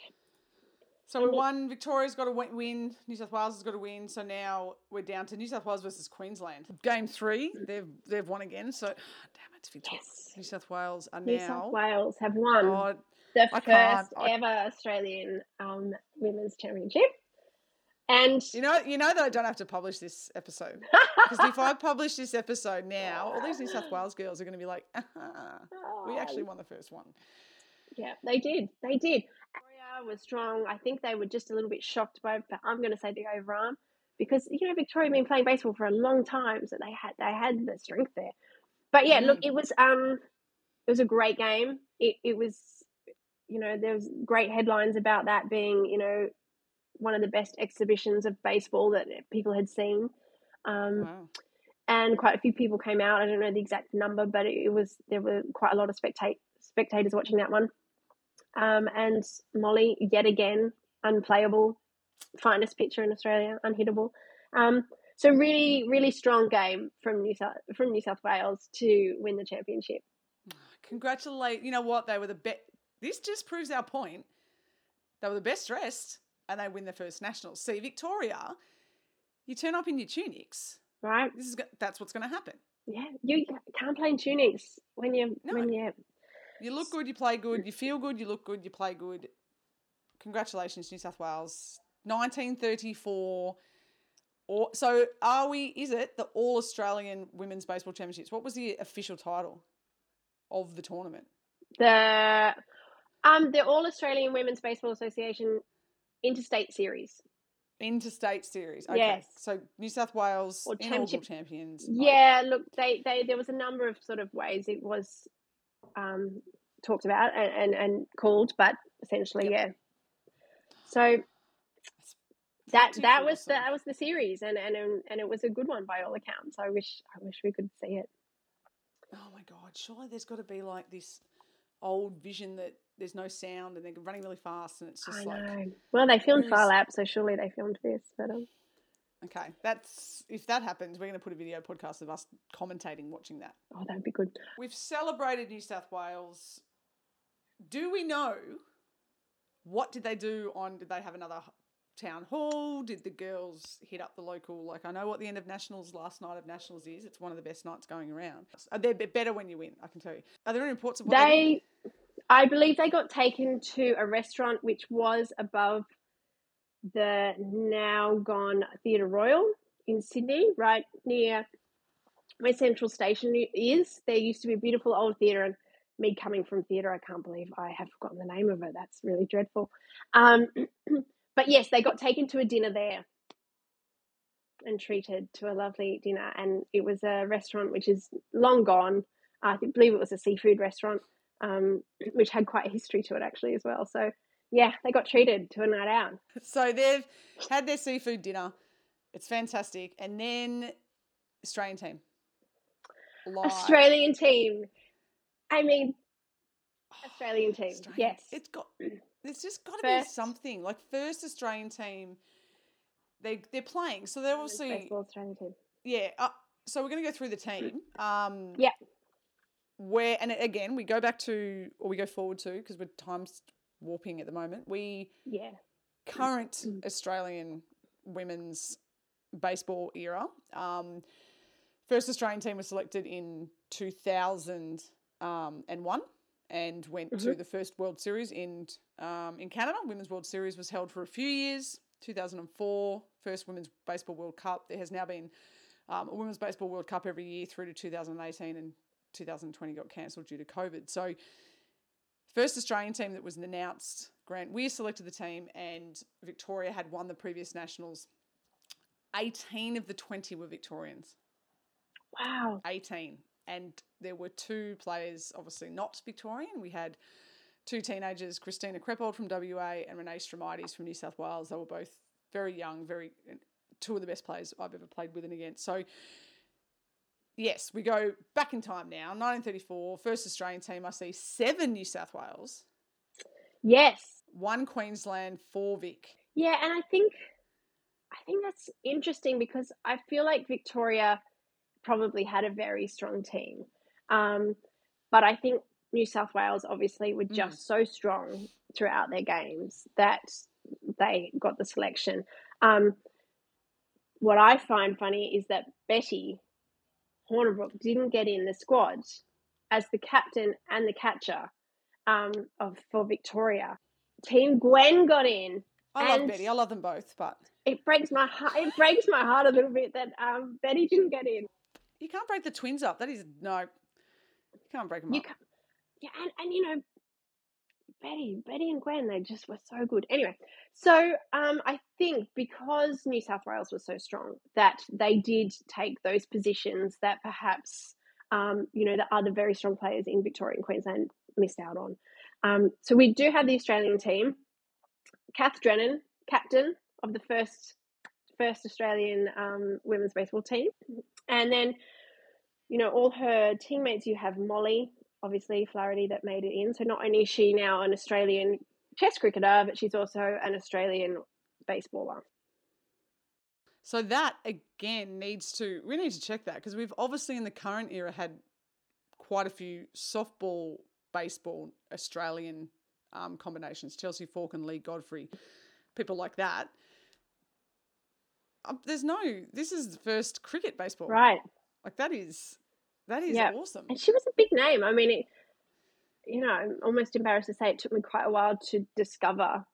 Speaker 1: So we won. Victoria's got to win- win. New South Wales has got to win. So now we're down to New South Wales versus Queensland. Game three, they've they've won again. So damn it, it's Victoria.
Speaker 2: Yes.
Speaker 1: New South Wales are
Speaker 2: New
Speaker 1: now.
Speaker 2: South Wales have won
Speaker 1: Oh,
Speaker 2: the
Speaker 1: I
Speaker 2: first
Speaker 1: I-
Speaker 2: ever Australian um, women's championship, and
Speaker 1: you know, you know that I don't have to publish this episode because if I publish this episode now, all these New South Wales girls are going to be like, "Ah, we actually won the first one.
Speaker 2: Yeah, they did. They did. Was strong. I think they were just a little bit shocked by, but I'm going to say the overarm because you know Victoria had been playing baseball for a long time, so they had they had the strength there. But yeah, look,
Speaker 1: Mm.
Speaker 2: it was um, it was a great game. It it was, you know, there was great headlines about that being you know one of the best exhibitions of baseball that people had seen. Um,
Speaker 1: Wow.
Speaker 2: and quite a few people came out. I don't know the exact number, but it, it was there were quite a lot of spectate spectators watching that one. Um, and Molly yet again unplayable, finest pitcher in Australia, unhittable. Um, so really, really strong game from New South from New South Wales to win the championship.
Speaker 1: Congratulate. You know what? They were the best. This just proves our point. They were the best dressed and they win their first nationals. See, Victoria, you turn up in your tunics.
Speaker 2: Right?
Speaker 1: This is that's what's going to happen.
Speaker 2: Yeah, you can't play in tunics when you
Speaker 1: No.
Speaker 2: when you
Speaker 1: You look good, you play good, you feel good, you look good, you play good. Congratulations, New South Wales. 1934. Or, so are we, is it the All Australian Women's Baseball Championships? What was the official title of the tournament?
Speaker 2: the um the All Australian Women's Baseball Association Interstate Series.
Speaker 1: Interstate Series. Okay.
Speaker 2: Yes.
Speaker 1: So New South Wales
Speaker 2: Or championship-
Speaker 1: champions.
Speaker 2: Yeah, look, they, they there was a number of sort of ways it was um, talked about and, and, and called, but essentially, yeah. So that that was the, that was the series, and, and and it was a good one by all accounts. I wish I wish we could see it.
Speaker 1: Oh my God. Surely there's got to be like this old vision that there's no sound and they're running really fast and it's just
Speaker 2: I
Speaker 1: like.
Speaker 2: know. Well, they filmed Phar Lap, so surely they filmed this. But um,
Speaker 1: Okay, that's if that happens, we're going to put a video podcast of us commentating watching that.
Speaker 2: oh, that would be good.
Speaker 1: We've celebrated New South Wales. Do we know what did they do on? Did they have another town hall? Did the girls hit up the local? Like I know what the end of nationals last night of nationals is. It's one of the best nights going around. They're better when you win? I can tell you. Are there any reports of what they?
Speaker 2: They, I believe they got taken to a restaurant which was above the now gone Theatre Royal in Sydney, right near where Central Station is. There used to be a beautiful old theatre, and me coming from theatre, I can't believe I have forgotten the name of it. That's really dreadful. Um, but yes, they got taken to a dinner there and treated to a lovely dinner, and it was a restaurant which is long gone. I believe it was a seafood restaurant. um, which had quite a history to it actually as well. So yeah, they got treated to a night out.
Speaker 1: So they've had their seafood dinner. It's fantastic, and then Australian team.
Speaker 2: Live. Australian team. I mean, Australian team. Australian. Yes,
Speaker 1: it's got. There's just got to be something like first Australian team. They they're playing, so they're obviously
Speaker 2: baseball Australian team.
Speaker 1: Yeah. Uh, so we're going to go through the team. Um,
Speaker 2: yeah.
Speaker 1: Where and again we go back to or we go forward to because we're times warping at the moment. We
Speaker 2: yeah
Speaker 1: current Australian women's baseball era. Um, first Australian team was selected in 2001 um, and went mm-hmm. to the first World Series in um, in Canada. Women's World Series was held for a few years. 2004, first Women's Baseball World Cup. There has now been um, a Women's Baseball World Cup every year through to 2018, and 2020 got cancelled due to COVID. So, first Australian team that was announced. Grant Weir selected the team, and Victoria had won the previous nationals. 18 of the 20 were Victorians.
Speaker 2: Wow.
Speaker 1: 18. And there were two players, obviously not Victorian. We had two teenagers, Christina Creppold from WA and Renee Stromaitis from New South Wales. They were both very young, very two of the best players I've ever played with and against. So, yes, we go back in time now. 1934, first Australian team. I see seven New South Wales.
Speaker 2: Yes.
Speaker 1: One Queensland, four Vic.
Speaker 2: Yeah, and I think I think that's interesting because I feel like Victoria probably had a very strong team. Um, but I think New South Wales obviously were mm. just mm. so strong throughout their games that they got the selection. Um, what I find funny is that Betty Hornibrook didn't get in the squad as the captain and the catcher um, of for Victoria. Team Gwen got in.
Speaker 1: I love Betty. I love them both, but
Speaker 2: it breaks my heart. It breaks my heart a little bit that um, Betty didn't get in.
Speaker 1: You can't break the twins up. That is no. You can't break them you up.
Speaker 2: yeah, and, and you know, Betty, Betty and Gwen, they just were so good. Anyway, so um, I think because New South Wales was so strong that they did take those positions that perhaps um, you know the other very strong players in Victoria and Queensland missed out on. Um, so we do have the Australian team. Kath Drennan, captain of the first first Australian um, women's baseball team, and then you know all her teammates. You have Molly, obviously Flaherty, that made it in. So not only is she now an Australian chess cricketer, but she's also an Australian baseballer.
Speaker 1: So that again needs to we need to check that because we've obviously in the current era had quite a few softball, baseball, Australian um, combinations. Chelsea Falk and Lee Godfrey, people like that. Um, there's no. This is the first cricket baseball,
Speaker 2: right?
Speaker 1: Like that is that is yep. awesome.
Speaker 2: And she was a big name. I mean, it, you know, I'm almost embarrassed to say it took me quite a while to discover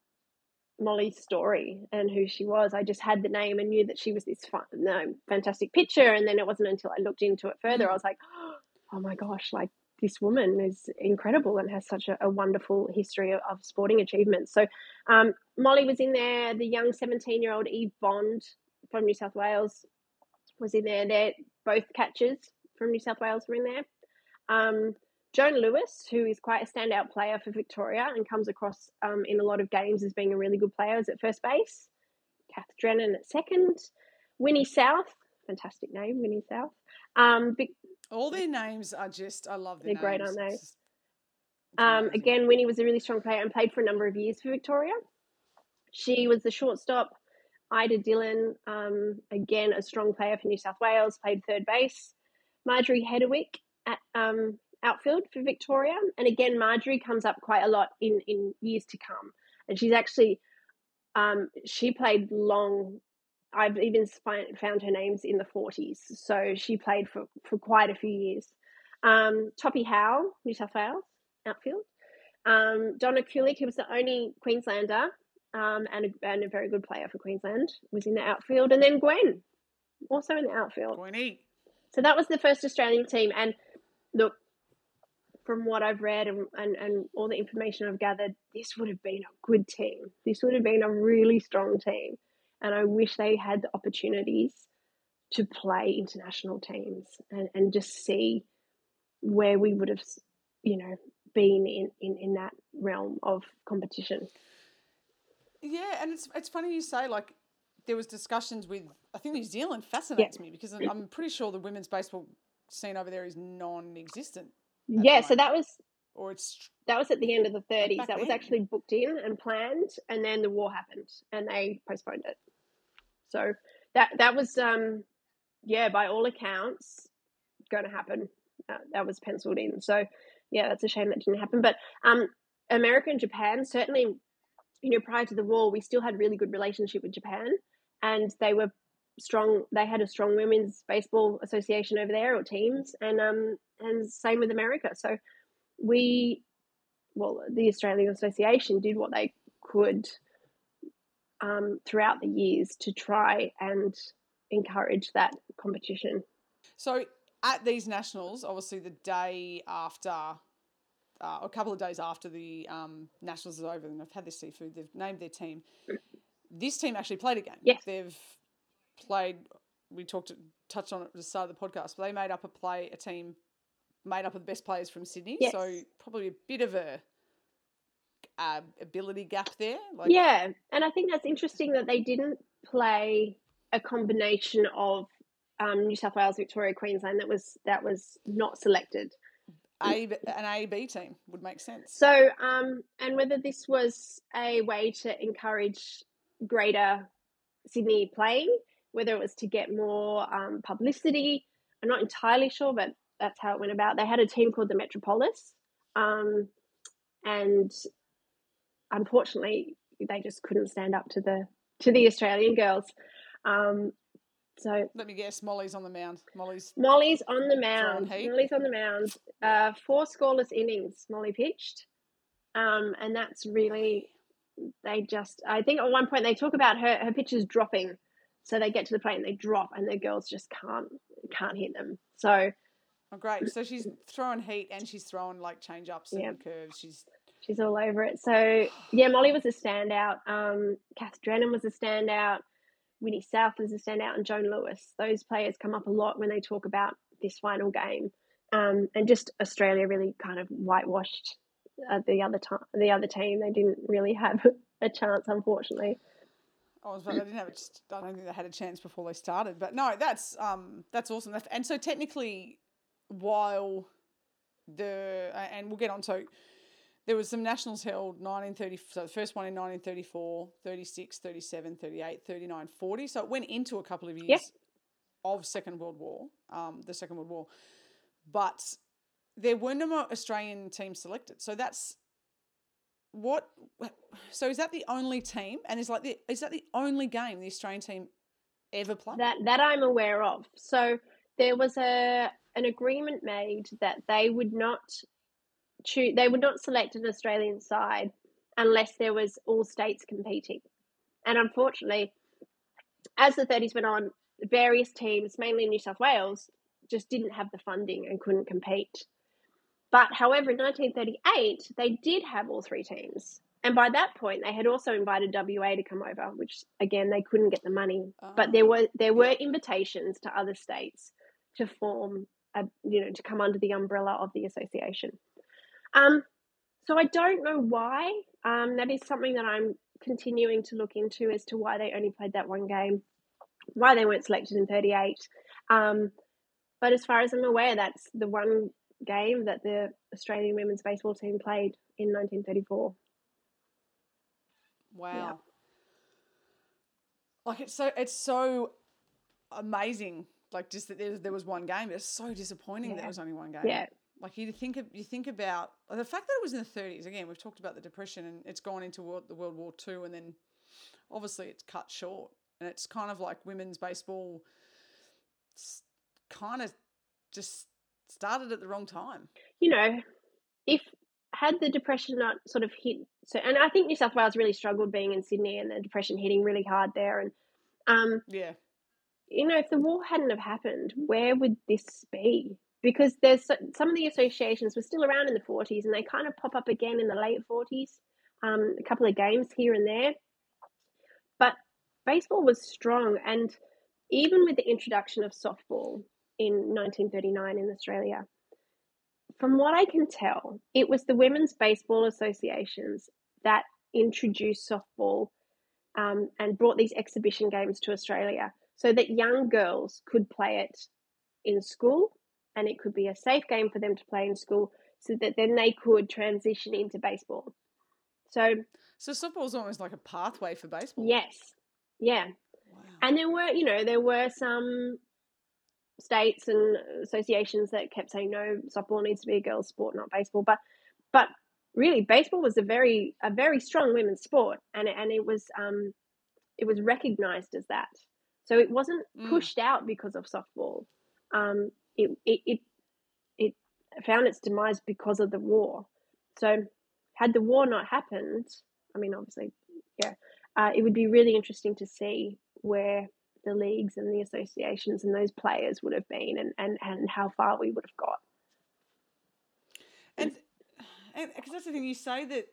Speaker 2: Molly's story and who she was. I just had the name and knew that she was this fun, no, fantastic pitcher. And then it wasn't until I looked into it further, I was like, oh my gosh, like this woman is incredible and has such a, a wonderful history of, of, sporting achievements. So um, Molly was in there. The young 17 year old Eve Bond from New South Wales was in there. They're both catchers from New South Wales were in there. Um, Joan Lewis, who is quite a standout player for Victoria and comes across um, in a lot of games as being a really good player, is at first base. Kath Drennan at second. Winnie South, fantastic name, Winnie South. Um, Vic-
Speaker 1: All their names are just, I love their
Speaker 2: They're
Speaker 1: names.
Speaker 2: great, aren't they? Um, again, Winnie was a really strong player and played for a number of years for Victoria. She was the shortstop. Ida Dillon, um, again, a strong player for New South Wales, played third base. Marjorie Hedewick at um, outfield for Victoria. And again, Marjorie comes up quite a lot in, in years to come. And she's actually, um, she played long, I've even find, found her names in the 40s. So she played for, for quite a few years. Um, Toppy Howe, New South Wales, outfield. Um, Donna Kulik, who was the only Queenslander um, and, a, and a very good player for Queensland, was in the outfield. And then Gwen, also in the outfield.
Speaker 1: Gwenny.
Speaker 2: So that was the first Australian team. And look, from what I've read and, and, and all the information I've gathered, this would have been a good team. This would have been a really strong team. And I wish they had the opportunities to play international teams and, and just see where we would have, you know, been in, in, in that realm of competition.
Speaker 1: Yeah, and it's it's funny you say like there was discussions with I think New Zealand fascinates yeah. me because I'm pretty sure the women's baseball scene over there is non-existent.
Speaker 2: Yeah, so that was or it's that was at the end of the 30s. That then. was actually booked in and planned, and then the war happened, and they postponed it. So that that was um yeah, by all accounts, going to happen. Uh, that was penciled in. So yeah, that's a shame that didn't happen. But um, America and Japan certainly, you know, prior to the war, we still had really good relationship with Japan, and they were strong. They had a strong women's baseball association over there or teams, and um, and same with America. So we, well, the Australian Association did what they could um, throughout the years to try and encourage that competition.
Speaker 1: So at these nationals, obviously the day after, uh, a couple of days after the um, nationals is over, and they've had their seafood, they've named their team. This team actually played a game.
Speaker 2: Yes.
Speaker 1: They've played. We talked, touched on it at the start of the podcast, but they made up a play, a team made up of the best players from Sydney. Yes. So probably a bit of a uh, ability gap there.
Speaker 2: Like, yeah, and I think that's interesting that they didn't play a combination of um, New South Wales, Victoria, Queensland that was that was not selected.
Speaker 1: A, an A B team would make sense.
Speaker 2: So, um, and whether this was a way to encourage greater Sydney playing, whether it was to get more um, publicity, I'm not entirely sure, but that's how it went about. They had a team called the Metropolis, um, and unfortunately, they just couldn't stand up to the to the Australian girls. Um, so
Speaker 1: let me guess, Molly's on the mound. Molly's
Speaker 2: Molly's on the mound. Molly's on the mound. Uh, four scoreless innings. Molly pitched, um, and that's really they just. I think at one point they talk about her her pitches dropping, so they get to the plate and they drop, and the girls just can't can't hit them. So.
Speaker 1: Oh, great! So she's throwing heat and she's throwing like change ups and yep. curves. She's
Speaker 2: she's all over it. So yeah, Molly was a standout. Um, Kath Drennan was a standout. Winnie South was a standout, and Joan Lewis. Those players come up a lot when they talk about this final game, um, and just Australia really kind of whitewashed uh, the other time. The other team, they didn't really have a chance, unfortunately.
Speaker 1: I was, they didn't have. A, I don't think they had a chance before they started. But no, that's um, that's awesome. And so technically, while the and we'll get on to there was some nationals held 1930 so the first one in 1934 36 37 38 39 40 so it went into a couple of years of second world war um, the second world war but there were no more australian teams selected so that's what so is that the only team and is like the is that the only game the australian team ever played
Speaker 2: that that i'm aware of so there was a an agreement made that they would not choose, they would not select an Australian side unless there was all states competing. And unfortunately, as the 30s went on, various teams, mainly in New South Wales, just didn't have the funding and couldn't compete. But however, in 1938, they did have all three teams. And by that point, they had also invited WA to come over, which again they couldn't get the money. Oh. But there were there were invitations to other states to form a you know to come under the umbrella of the association. Um, so I don't know why. Um, that is something that I'm continuing to look into as to why they only played that one game, why they weren't selected in 38. Um, but as far as I'm aware, that's the one game that the Australian women's baseball team played in 1934. Wow. Yeah.
Speaker 1: Like it's so it's so amazing. Like just that there, there was one game. It's so disappointing yeah. that there was only one game.
Speaker 2: Yeah.
Speaker 1: Like you think of, you think about the fact that it was in the 30s. Again, we've talked about the depression and it's gone into world, the World War II, and then obviously it's cut short. And it's kind of like women's baseball, kind of just started at the wrong time.
Speaker 2: You know, if had the depression not sort of hit, so and I think New South Wales really struggled being in Sydney and the depression hitting really hard there, and um,
Speaker 1: yeah,
Speaker 2: you know, if the war hadn't have happened, where would this be? because there's some of the associations were still around in the 40s and they kind of pop up again in the late 40s um, a couple of games here and there but baseball was strong and even with the introduction of softball in 1939 in australia from what I can tell, it was the Women's Baseball Associations that introduced softball um, and brought these exhibition games to Australia so that young girls could play it in school and it could be a safe game for them to play in school so that then they could transition into baseball. So,
Speaker 1: so softball is almost like a pathway for baseball.
Speaker 2: Yes, yeah, wow. and there were you know there were some states and associations that kept saying no, softball needs to be a girls' sport, not baseball. But but really, baseball was a very a very strong women's sport, and it, and it was um it was recognised as that. So it wasn't mm. pushed mm. out because of softball. Um, it, it it it found its demise because of the war. So had the war not happened, I mean, obviously, yeah, uh, it would be really interesting to see where the leagues and the associations and those players would have been and, and, and how far we would have got.
Speaker 1: And because that's the thing, you say that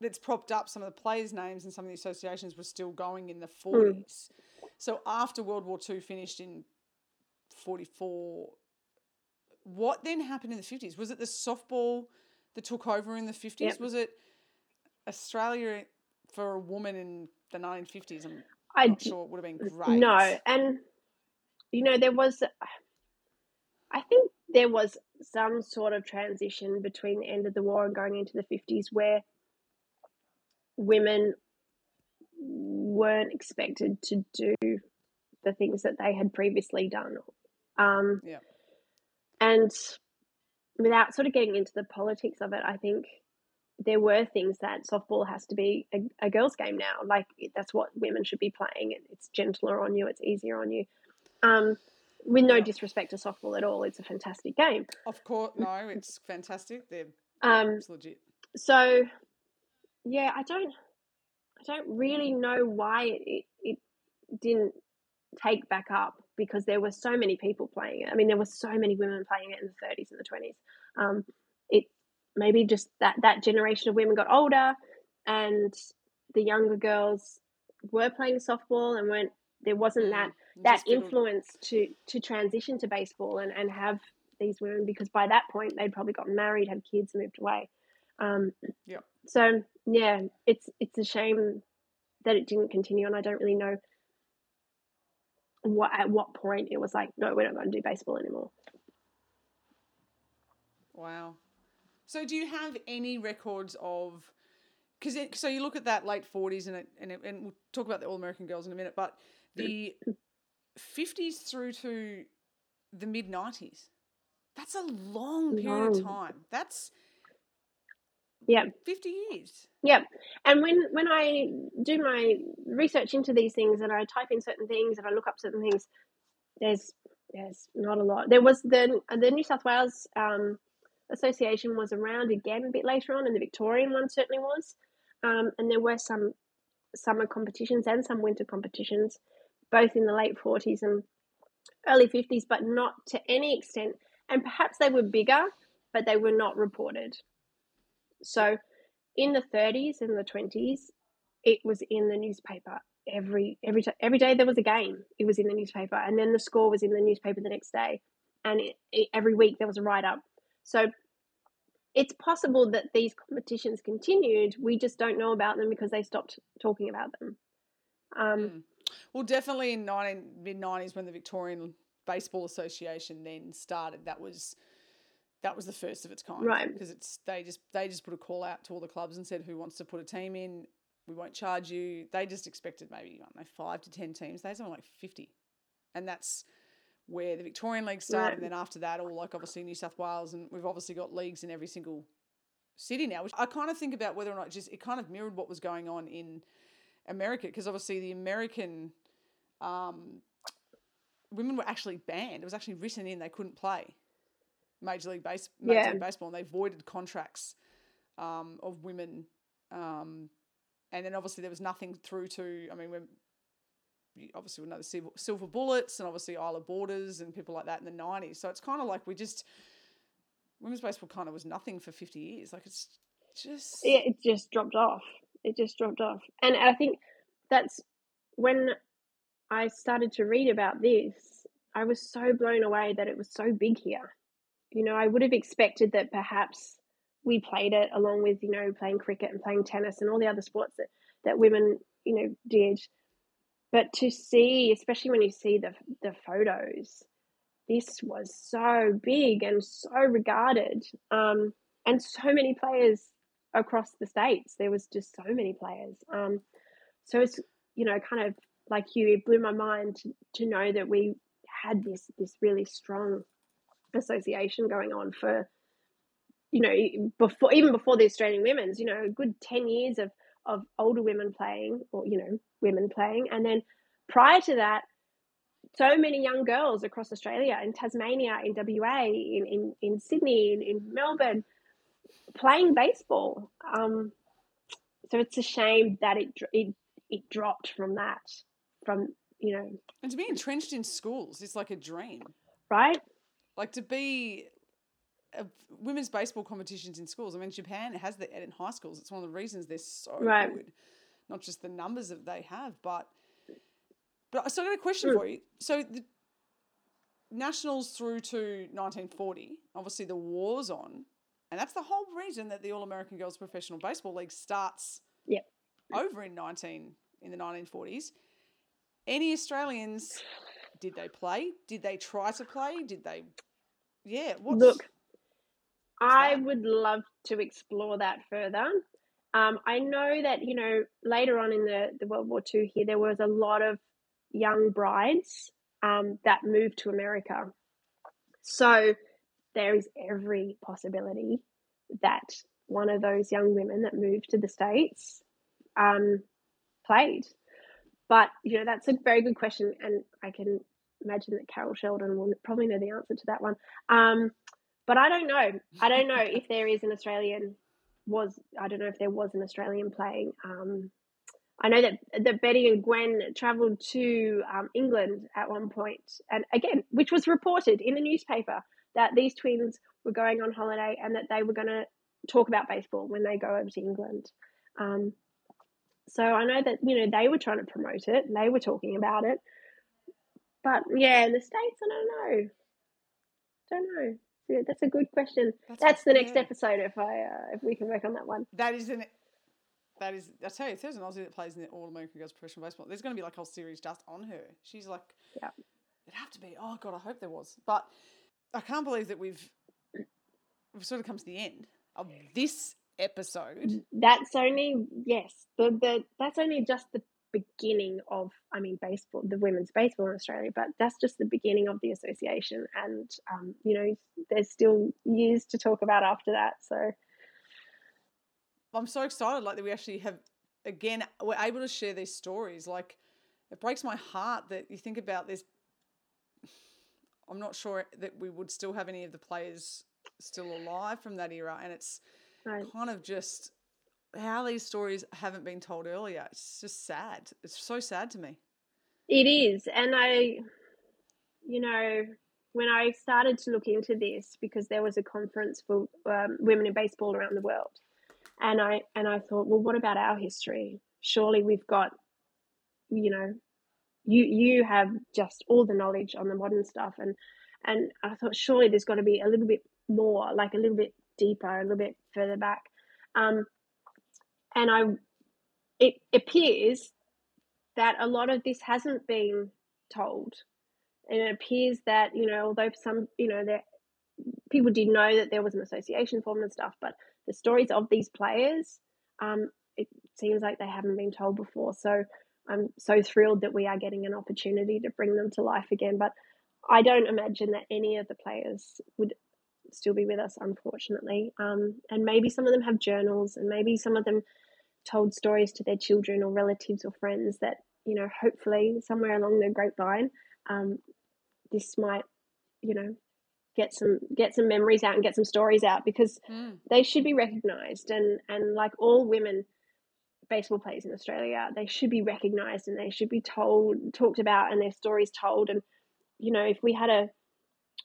Speaker 1: that's propped up some of the players' names and some of the associations were still going in the 40s. Mm. So after World War II finished in 44, what then happened in the 50s? Was it the softball that took over in the 50s? Yep. Was it Australia for a woman in the 1950s? I'm I not sure it would have been great.
Speaker 2: No, and you know there was, I think there was some sort of transition between the end of the war and going into the fifties where women weren't expected to do the things that they had previously done. Um,
Speaker 1: yeah.
Speaker 2: And without sort of getting into the politics of it, I think there were things that softball has to be a, a girls' game now. Like that's what women should be playing. It's gentler on you. It's easier on you. Um, with no disrespect to softball at all, it's a fantastic game.
Speaker 1: Of course, no, it's fantastic. They're
Speaker 2: um,
Speaker 1: it's legit.
Speaker 2: So, yeah, I don't, I don't really know why it, it didn't take back up because there were so many people playing it. I mean, there were so many women playing it in the 30s and the 20s. Um, it maybe just that that generation of women got older and the younger girls were playing softball and weren't there wasn't mm, that that influence to to transition to baseball and and have these women because by that point they'd probably got married had kids moved away. Um
Speaker 1: yeah
Speaker 2: so yeah it's it's a shame that it didn't continue and i don't really know what at what point it was like no we're not going to do baseball anymore.
Speaker 1: Wow so, do you have any records of? Because so you look at that late forties and it, and it, and we'll talk about the All American Girls in a minute, but the fifties through to the mid nineties. That's a long period long. of time. That's
Speaker 2: yeah,
Speaker 1: fifty years.
Speaker 2: Yeah, and when when I do my research into these things and I type in certain things and I look up certain things, there's there's not a lot. There was the the New South Wales um, Association was around again a bit later on, and the Victorian one certainly was. Um, and there were some summer competitions and some winter competitions, both in the late 40s and early 50s, but not to any extent. And perhaps they were bigger, but they were not reported. So in the 30s and the 20s, it was in the newspaper every every every day there was a game. It was in the newspaper, and then the score was in the newspaper the next day, and it, it, every week there was a write up. So it's possible that these competitions continued. We just don't know about them because they stopped talking about them. Um, mm.
Speaker 1: Well, definitely in mid nineties when the Victorian Baseball Association then started, that was that was the first of its kind,
Speaker 2: right?
Speaker 1: Because it's they just they just put a call out to all the clubs and said who wants to put a team in. We won't charge you. They just expected maybe I don't know five to ten teams. They only like fifty, and that's where the Victorian League started, and then after that, all like obviously New South Wales, and we've obviously got leagues in every single city now. Which I kind of think about whether or not just it kind of mirrored what was going on in America, because obviously the American um, women were actually banned. It was actually written in they couldn't play Major League Base Major yeah. League Baseball, and they voided contracts um, of women. Um, and then obviously there was nothing through to. I mean, when obviously would know the Silver Bullets and obviously Ila Borders and people like that in the 90s. So it's kind of like we just, women's baseball kind of was nothing for 50 years. Like it's just.
Speaker 2: Yeah, it just dropped off. It just dropped off. And I think that's when I started to read about this, I was so blown away that it was so big here. you know, I would have expected that perhaps we played it along with, you know, playing cricket and playing tennis and all the other sports that, that women, you know, did. But to see, especially when you see the the photos, this was so big and so regarded, um, and so many players across the states. There was just so many players. Um, so it's you know kind of like you, it blew my mind to, to know that we had this this really strong association going on for you know before even before the Australian women's you know a good 10 years of of older women playing or you know women playing. And then prior to that so many young girls across Australia in Tasmania in WA in in, in Sydney in, in Melbourne playing baseball. Um, so it's a shame that it it it dropped from that from you know.
Speaker 1: And to be entrenched in schools is like a dream.
Speaker 2: Right?
Speaker 1: Like to be uh, women's baseball competitions in schools. I mean, Japan has the in high schools. It's one of the reasons they're so right. good. Not just the numbers that they have, but but I still got a question for you. So the nationals through to 1940, obviously the war's on, and that's the whole reason that the All American Girls Professional Baseball League starts.
Speaker 2: Yep.
Speaker 1: Over in 19 in the 1940s. Any Australians did they play? Did they try to play? Did they yeah. What's,
Speaker 2: Look, I would love to explore that further. Um, I know that you know later on in the, the World War II here there was a lot of young brides um, that moved to America. So there is every possibility that one of those young women that moved to the states um, played. But you know that's a very good question, and I can imagine that Carol Sheldon will probably know the answer to that one. Um, but I don't know. I don't know if there is an Australian was. I don't know if there was an Australian playing. Um, I know that that Betty and Gwen travelled to um, England at one point, and again, which was reported in the newspaper that these twins were going on holiday and that they were going to talk about baseball when they go over to England. Um, so I know that you know they were trying to promote it, they were talking about it, but yeah, in the states, I don't know. Don't know. Yeah, that's a good question. That's, that's the next yeah. episode if I uh, if we can work on that one.
Speaker 1: That is an that is I tell you, if there's an Aussie that plays in the All American Girls Professional Baseball, there's going to be like a whole series just on her. She's like,
Speaker 2: yeah,
Speaker 1: it'd have to be. Oh God, I hope there was. But I can't believe that we've we've sort of come to the end of this episode.
Speaker 2: That's only yes, the the that's only just the beginning of, I mean, baseball, the women's baseball in Australia, but that's just the beginning of the association. And, um, you know, there's still years to talk about after that. So
Speaker 1: I'm so excited, like, that we actually have, again, we're able to share these stories. Like, it breaks my heart that you think about this. I'm not sure that we would still have any of the players still alive from that era. And it's right. kind of just how these stories haven't been told earlier. It's just sad. It's so sad to me.
Speaker 2: It is. And I, you know, when I started to look into this, because there was a conference for um, women in baseball around the world, and I and I thought, well, what about our history? Surely we've got, you know, you you have just all the knowledge on the modern stuff, and and I thought surely there's got to be a little bit more, like a little bit deeper, a little bit further back. Um, and I, it appears that a lot of this hasn't been told, and it appears that you know, although some you know that people did know that there was an association formed and stuff, but the stories of these players, um, it seems like they haven't been told before. So I'm so thrilled that we are getting an opportunity to bring them to life again. But I don't imagine that any of the players would still be with us, unfortunately. Um, and maybe some of them have journals, and maybe some of them told stories to their children or relatives or friends that you know hopefully somewhere along the grapevine um, this might you know get some get some memories out and get some stories out because mm. they should be recognized and and like all women baseball players in Australia they should be recognized and they should be told talked about and their stories told and you know if we had a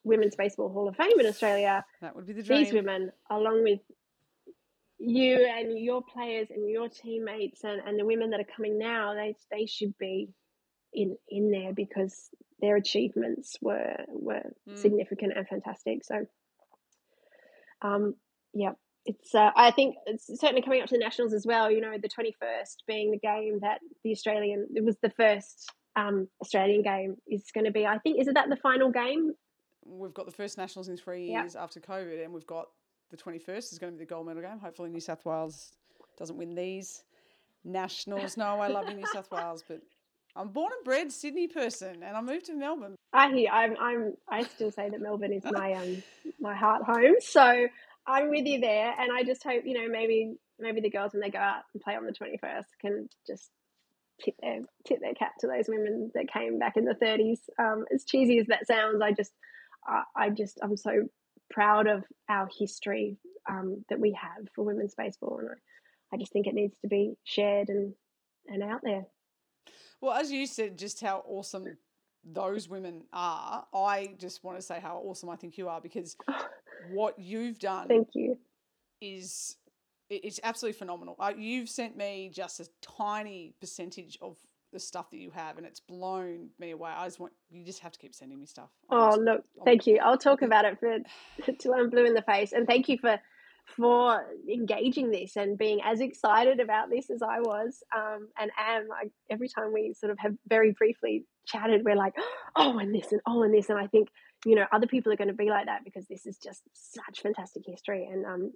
Speaker 2: women's baseball hall of fame in Australia
Speaker 1: that would be the dream.
Speaker 2: these women along with you and your players and your teammates and, and the women that are coming now, they they should be in in there because their achievements were were mm. significant and fantastic. So Um, yeah, it's. Uh, I think it's certainly coming up to the nationals as well. You know, the twenty first being the game that the Australian. It was the first um, Australian game is going to be. I think is it that the final game?
Speaker 1: We've got the first nationals in three
Speaker 2: Yep.
Speaker 1: years after COVID, and we've got the twenty first is going to be the gold medal game. Hopefully, New South Wales doesn't win these nationals. No, I love New South Wales, but I'm born and bred Sydney person, and I moved to Melbourne.
Speaker 2: I hear. I'm. I'm. I still say that Melbourne is my um my heart home. So I'm with you there, and I just hope you know maybe maybe the girls when they go out and play on the 21st can just tip their tip their cap to those women that came back in the 30s. Um, as cheesy as that sounds, I just I just I'm so proud of our history um, that we have for women's baseball, and I, I just think it needs to be shared and and out there.
Speaker 1: Well, as you said, just how awesome those women are. I just want to say how awesome I think you are because what you've done
Speaker 2: Thank you.
Speaker 1: is it's absolutely phenomenal. Uh, you've sent me just a tiny percentage of the stuff that you have, and it's blown me away. I just want you just have to keep sending me stuff.
Speaker 2: Oh, look,
Speaker 1: I'm-
Speaker 2: thank you. I'll talk about it for till I'm blue in the face, and thank you for for engaging this and being as excited about this as I was um, and am. I, every time we sort of have very briefly chatted, we're like, oh, and this and oh, and this, and I think you know other people are going to be like that because this is just such fantastic history, and um,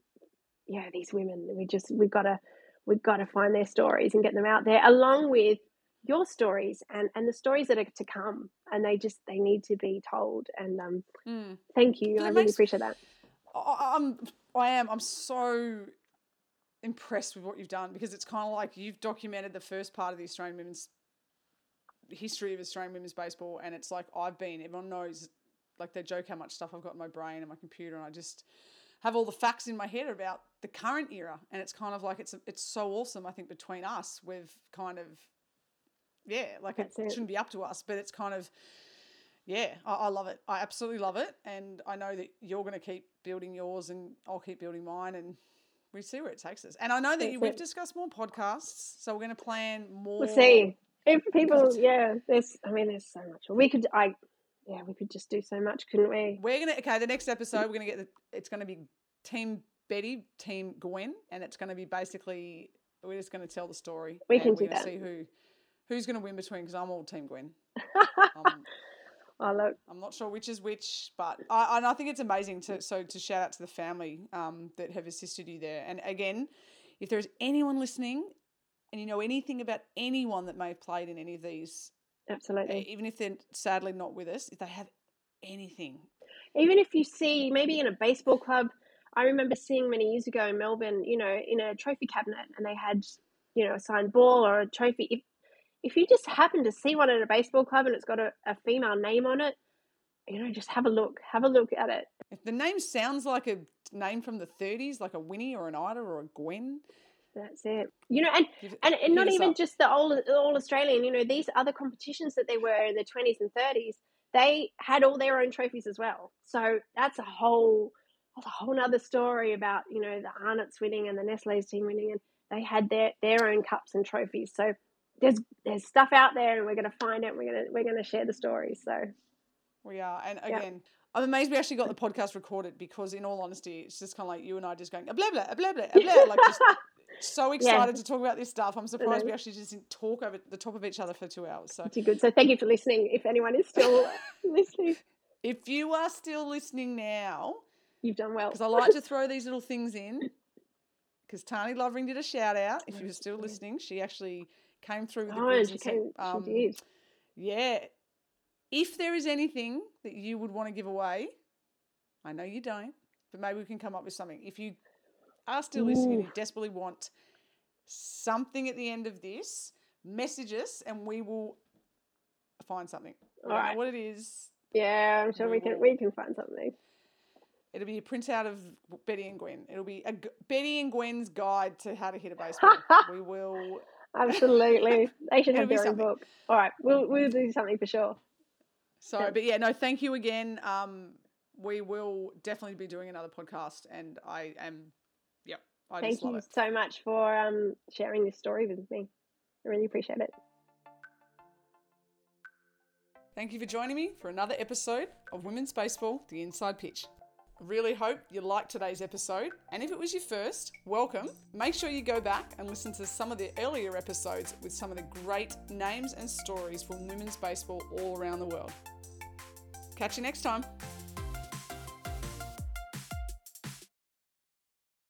Speaker 2: yeah, these women, we just we've got to we've got to find their stories and get them out there, along with your stories and and the stories that are to come, and they just they need to be told. And um,
Speaker 1: Mm.
Speaker 2: thank you, I really
Speaker 1: makes-
Speaker 2: appreciate that.
Speaker 1: I- I'm I am I'm so impressed with what you've done because it's kind of like you've documented the first part of the Australian women's history of Australian women's baseball, and it's like I've been. Everyone knows, like they joke how much stuff I've got in my brain and my computer, and I just have all the facts in my head about the current era, and it's kind of like it's it's so awesome. I think between us, we've kind of yeah, like it,
Speaker 2: it.
Speaker 1: shouldn't be up to us, but it's kind of yeah, I, I love it. I absolutely love it, and I know that you're going to keep building yours, and I'll keep building mine, and we see where it takes us. And I know that you, we've discussed more podcasts, so we're going to plan more.
Speaker 2: We'll see if people. Yeah, there's. I mean, there's so much. We could. I. Yeah, we could just do so much, couldn't we?
Speaker 1: We're gonna okay. The next episode, we're gonna get the. It's gonna be Team Betty, Team Gwen, and it's gonna be basically we're just gonna tell the story.
Speaker 2: We
Speaker 1: and
Speaker 2: can
Speaker 1: we're
Speaker 2: do
Speaker 1: gonna
Speaker 2: that.
Speaker 1: See who who's gonna win between because I'm all Team Gwen. Um,
Speaker 2: oh look,
Speaker 1: I'm not sure which is which, but I, and I think it's amazing to so to shout out to the family um, that have assisted you there. And again, if there's anyone listening and you know anything about anyone that may have played in any of these,
Speaker 2: absolutely.
Speaker 1: even if they're sadly not with us, if they have anything,
Speaker 2: even if you see maybe in a baseball club i remember seeing many years ago in melbourne you know in a trophy cabinet and they had you know a signed ball or a trophy if if you just happen to see one at a baseball club and it's got a, a female name on it you know just have a look have a look at it.
Speaker 1: If the name sounds like a name from the 30s, like a Winnie or an Ida or a Gwen,
Speaker 2: that's it. You know and
Speaker 1: give-
Speaker 2: and, and not even
Speaker 1: up.
Speaker 2: just the all all australian you know these other competitions that they were in the 20s and 30s they had all their own trophies as well. So that's a whole that's a whole nother story about you know the arnott's winning and the nestle's team winning and they had their their own cups and trophies. So there's there's stuff out there and we're going to find it we're going to we're going to share the stories so
Speaker 1: We are. And
Speaker 2: Yeah.
Speaker 1: again, I'm amazed we actually got the podcast recorded because, in all honesty, it's just kind of like you and I just going, a blah, blah, a blah, blah, a blah. Like, just so excited to talk about this stuff. I'm surprised we actually just didn't talk over the top of each other for two hours. So,
Speaker 2: pretty good so thank you for listening if anyone is still listening
Speaker 1: if you are still listening now,
Speaker 2: you've done well
Speaker 1: because I like to throw these little things in, because Tani Lovering did a shout out. If you were still listening, she actually came through with the
Speaker 2: oh she came
Speaker 1: um,
Speaker 2: she did
Speaker 1: Yeah. If there is anything that you would want to give away, I know you don't, but maybe we can come up with something. If you are still listening and you desperately want something at the end of this, message us and we will find something. Know
Speaker 2: Alright.
Speaker 1: what it is.
Speaker 2: yeah i'm sure
Speaker 1: We
Speaker 2: we can
Speaker 1: will-
Speaker 2: we can find something
Speaker 1: It'll be a printout of Betty and Gwen. It'll be a G- Betty and Gwen's guide to how to hit a baseball. we will.
Speaker 2: Absolutely. They should have their own book. All right. We'll, we'll do something for sure.
Speaker 1: Sorry,
Speaker 2: Yeah.
Speaker 1: but yeah, no, thank you again. Um, we will definitely be doing another podcast, and I am, yep, I
Speaker 2: Thank you
Speaker 1: it.
Speaker 2: so much for um, sharing this story with me. I really appreciate it.
Speaker 1: Thank you for joining me for another episode of Women's Baseball: The Inside Pitch. Really hope you liked today's episode, and if it was your first, welcome. Make sure you go back and listen to some of the earlier episodes with some of the great names and stories from women's baseball all around the world. Catch you next time.